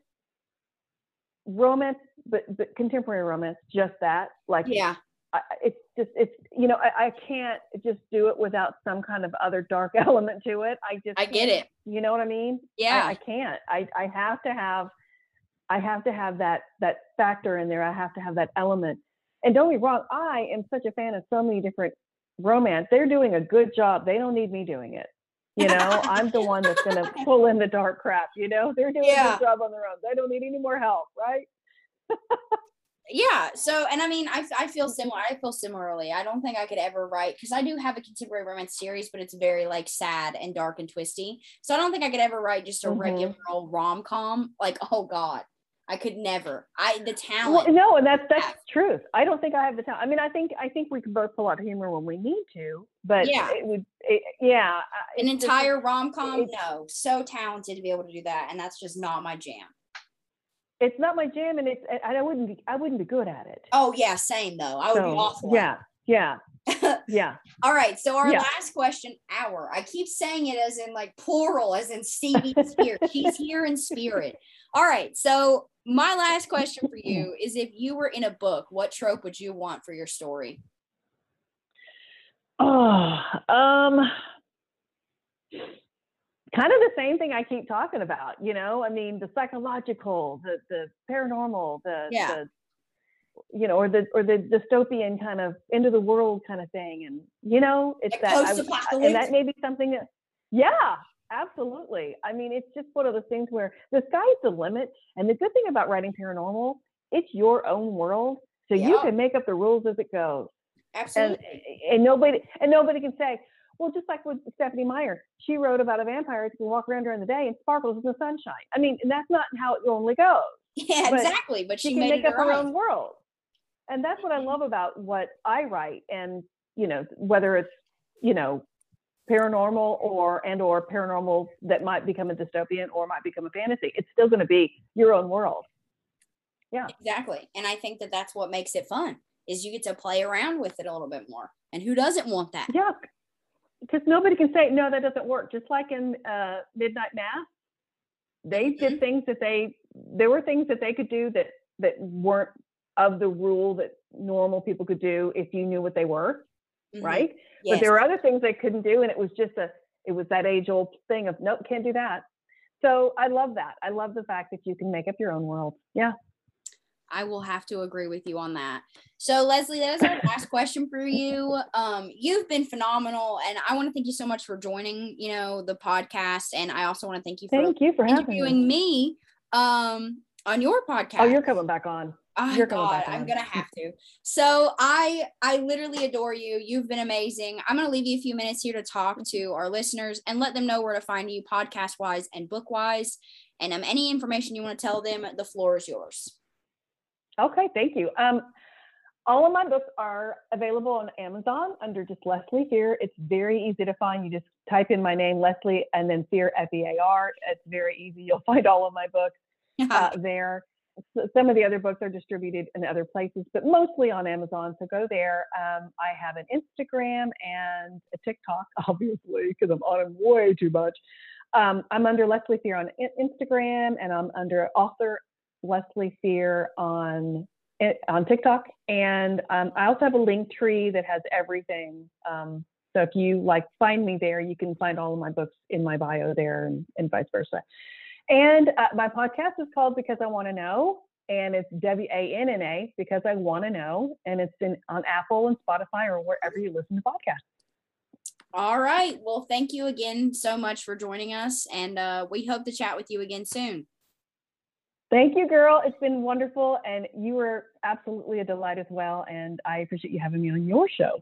S2: romance, but, but contemporary romance, just that. Like,
S1: Yeah.
S2: I- it's just, it's, you know, I, I can't just do it without some kind of other dark element to it. I just,
S1: I get it.
S2: You know what I mean?
S1: Yeah.
S2: I, I can't. I, I have to have, I have to have that, that factor in there. I have to have that element. And don't be wrong, I am such a fan of so many different romance. They're doing a good job. They don't need me doing it. You know, I'm the one that's going to pull in the dark crap. You know, they're doing a good job on their own. They don't need any more help, right?
S1: yeah so and i mean I, I feel similar i feel similarly i don't think i could ever write because i do have a contemporary romance series but it's very like sad and dark and twisty so i don't think i could ever write just a
S2: Mhm.
S1: regular old rom-com like oh god i could never i the
S2: Well,
S1: talent
S2: no, and that's that's
S1: Yeah.
S2: truth. I don't think I have the time. I mean, I think I think we can both pull out humor when we need to, but
S1: Yeah.
S2: it would, it, yeah,
S1: an
S2: just-
S1: entire rom-com no so talented to be able to do that and that's just not my jam
S2: It's not my jam, and it's and I wouldn't be I wouldn't be good at it.
S1: oh yeah same though i would be awful
S2: Yeah, yeah, yeah.
S1: All right. So our
S2: Yeah.
S1: last question, our. I keep saying it as in like plural, as in Stevie spirit. She's here in spirit. All right. So my last question for you is if you were in a book, what trope would you want for your story?
S2: Oh, um, kind of the same thing I keep talking about. You know, I mean, the psychological, the the paranormal, the
S1: Yeah.
S2: the you know, or the or the dystopian kind of end of the world kind of thing, and you know, it's
S1: Like
S2: that, I- and that may be something that, yeah, absolutely. I mean, it's just one of those things where the sky's the limit, and the good thing about writing paranormal, it's your own world, so you can make up the rules as it goes
S1: Absolutely.
S2: and nobody and nobody can say, well, just like with Stephenie Meyer, she wrote about a vampire who can walk around during the day and sparkles in the sunshine. I mean, that's not how it normally goes.
S1: yeah,
S2: but
S1: exactly. But
S2: She,
S1: she,
S2: can
S1: made
S2: make up
S1: her
S2: her
S1: own.
S2: own world, and that's what I mm-hmm. love about what I write. And you know, whether it's you know paranormal or and or paranormal that might become a dystopian or might become a fantasy, it's still going to be your own world. Yeah.
S1: Exactly. And I think that that's what makes it fun is you get to play around with it a little bit more. And who doesn't want that?
S2: Yeah, because nobody can say no, that doesn't work. Just like in uh, Midnight Mass, they did
S1: Mhm.
S2: things that they there were things that they could do that that weren't of the rule that normal people could do if you knew what they were,
S1: Mhm.
S2: right?
S1: Yes.
S2: But there were other things they couldn't do, and it was just a it was that age old thing of nope, can't do that. So I love that. I love the fact that you can make up your own world. Yeah.
S1: I will have to agree with you on that. So Leslie, that is our last question for you. Um, you've been phenomenal, and I want to thank you so much for joining. You know the podcast, and I also want to thank you for
S2: Thank you for having me.
S1: interviewing me um on your podcast.
S2: Oh, you're coming back on.
S1: Oh
S2: You're coming
S1: God, I'm
S2: on.
S1: gonna have to. So I I literally adore you. You've been amazing. I'm gonna leave you a few minutes here to talk to our listeners and let them know where to find you podcast wise and book wise. And um, any information you want to tell them, the floor is yours.
S2: Okay, thank you. Um, all of my books are available on Amazon under just Leslie Fear. It's very easy to find. You just type in my name, Leslie, and then Fear, F E A R. It's very easy. You'll find all of my books uh, there. Some of the other books are distributed in other places, but mostly on Amazon. So go there. Um, I have an Instagram and a TikTok, obviously, because I'm on them way too much. Um, I'm under Leslie Fear on Instagram, and I'm under author Leslie Fear on on TikTok, and um, I also have a link tree that has everything. Um, so if you like find me there, you can find all of my books in my bio there, and, and vice versa. And uh, my podcast is called Because I Want to Know, and it's W A N N A because I want to know, and it's in on Apple and Spotify or wherever you listen to podcasts.
S1: All right. Well, thank you again so much for joining us, and uh, we hope to chat with you again soon.
S2: Thank you, girl. It's been wonderful, and you were absolutely a delight as well. And I appreciate you having me on your show.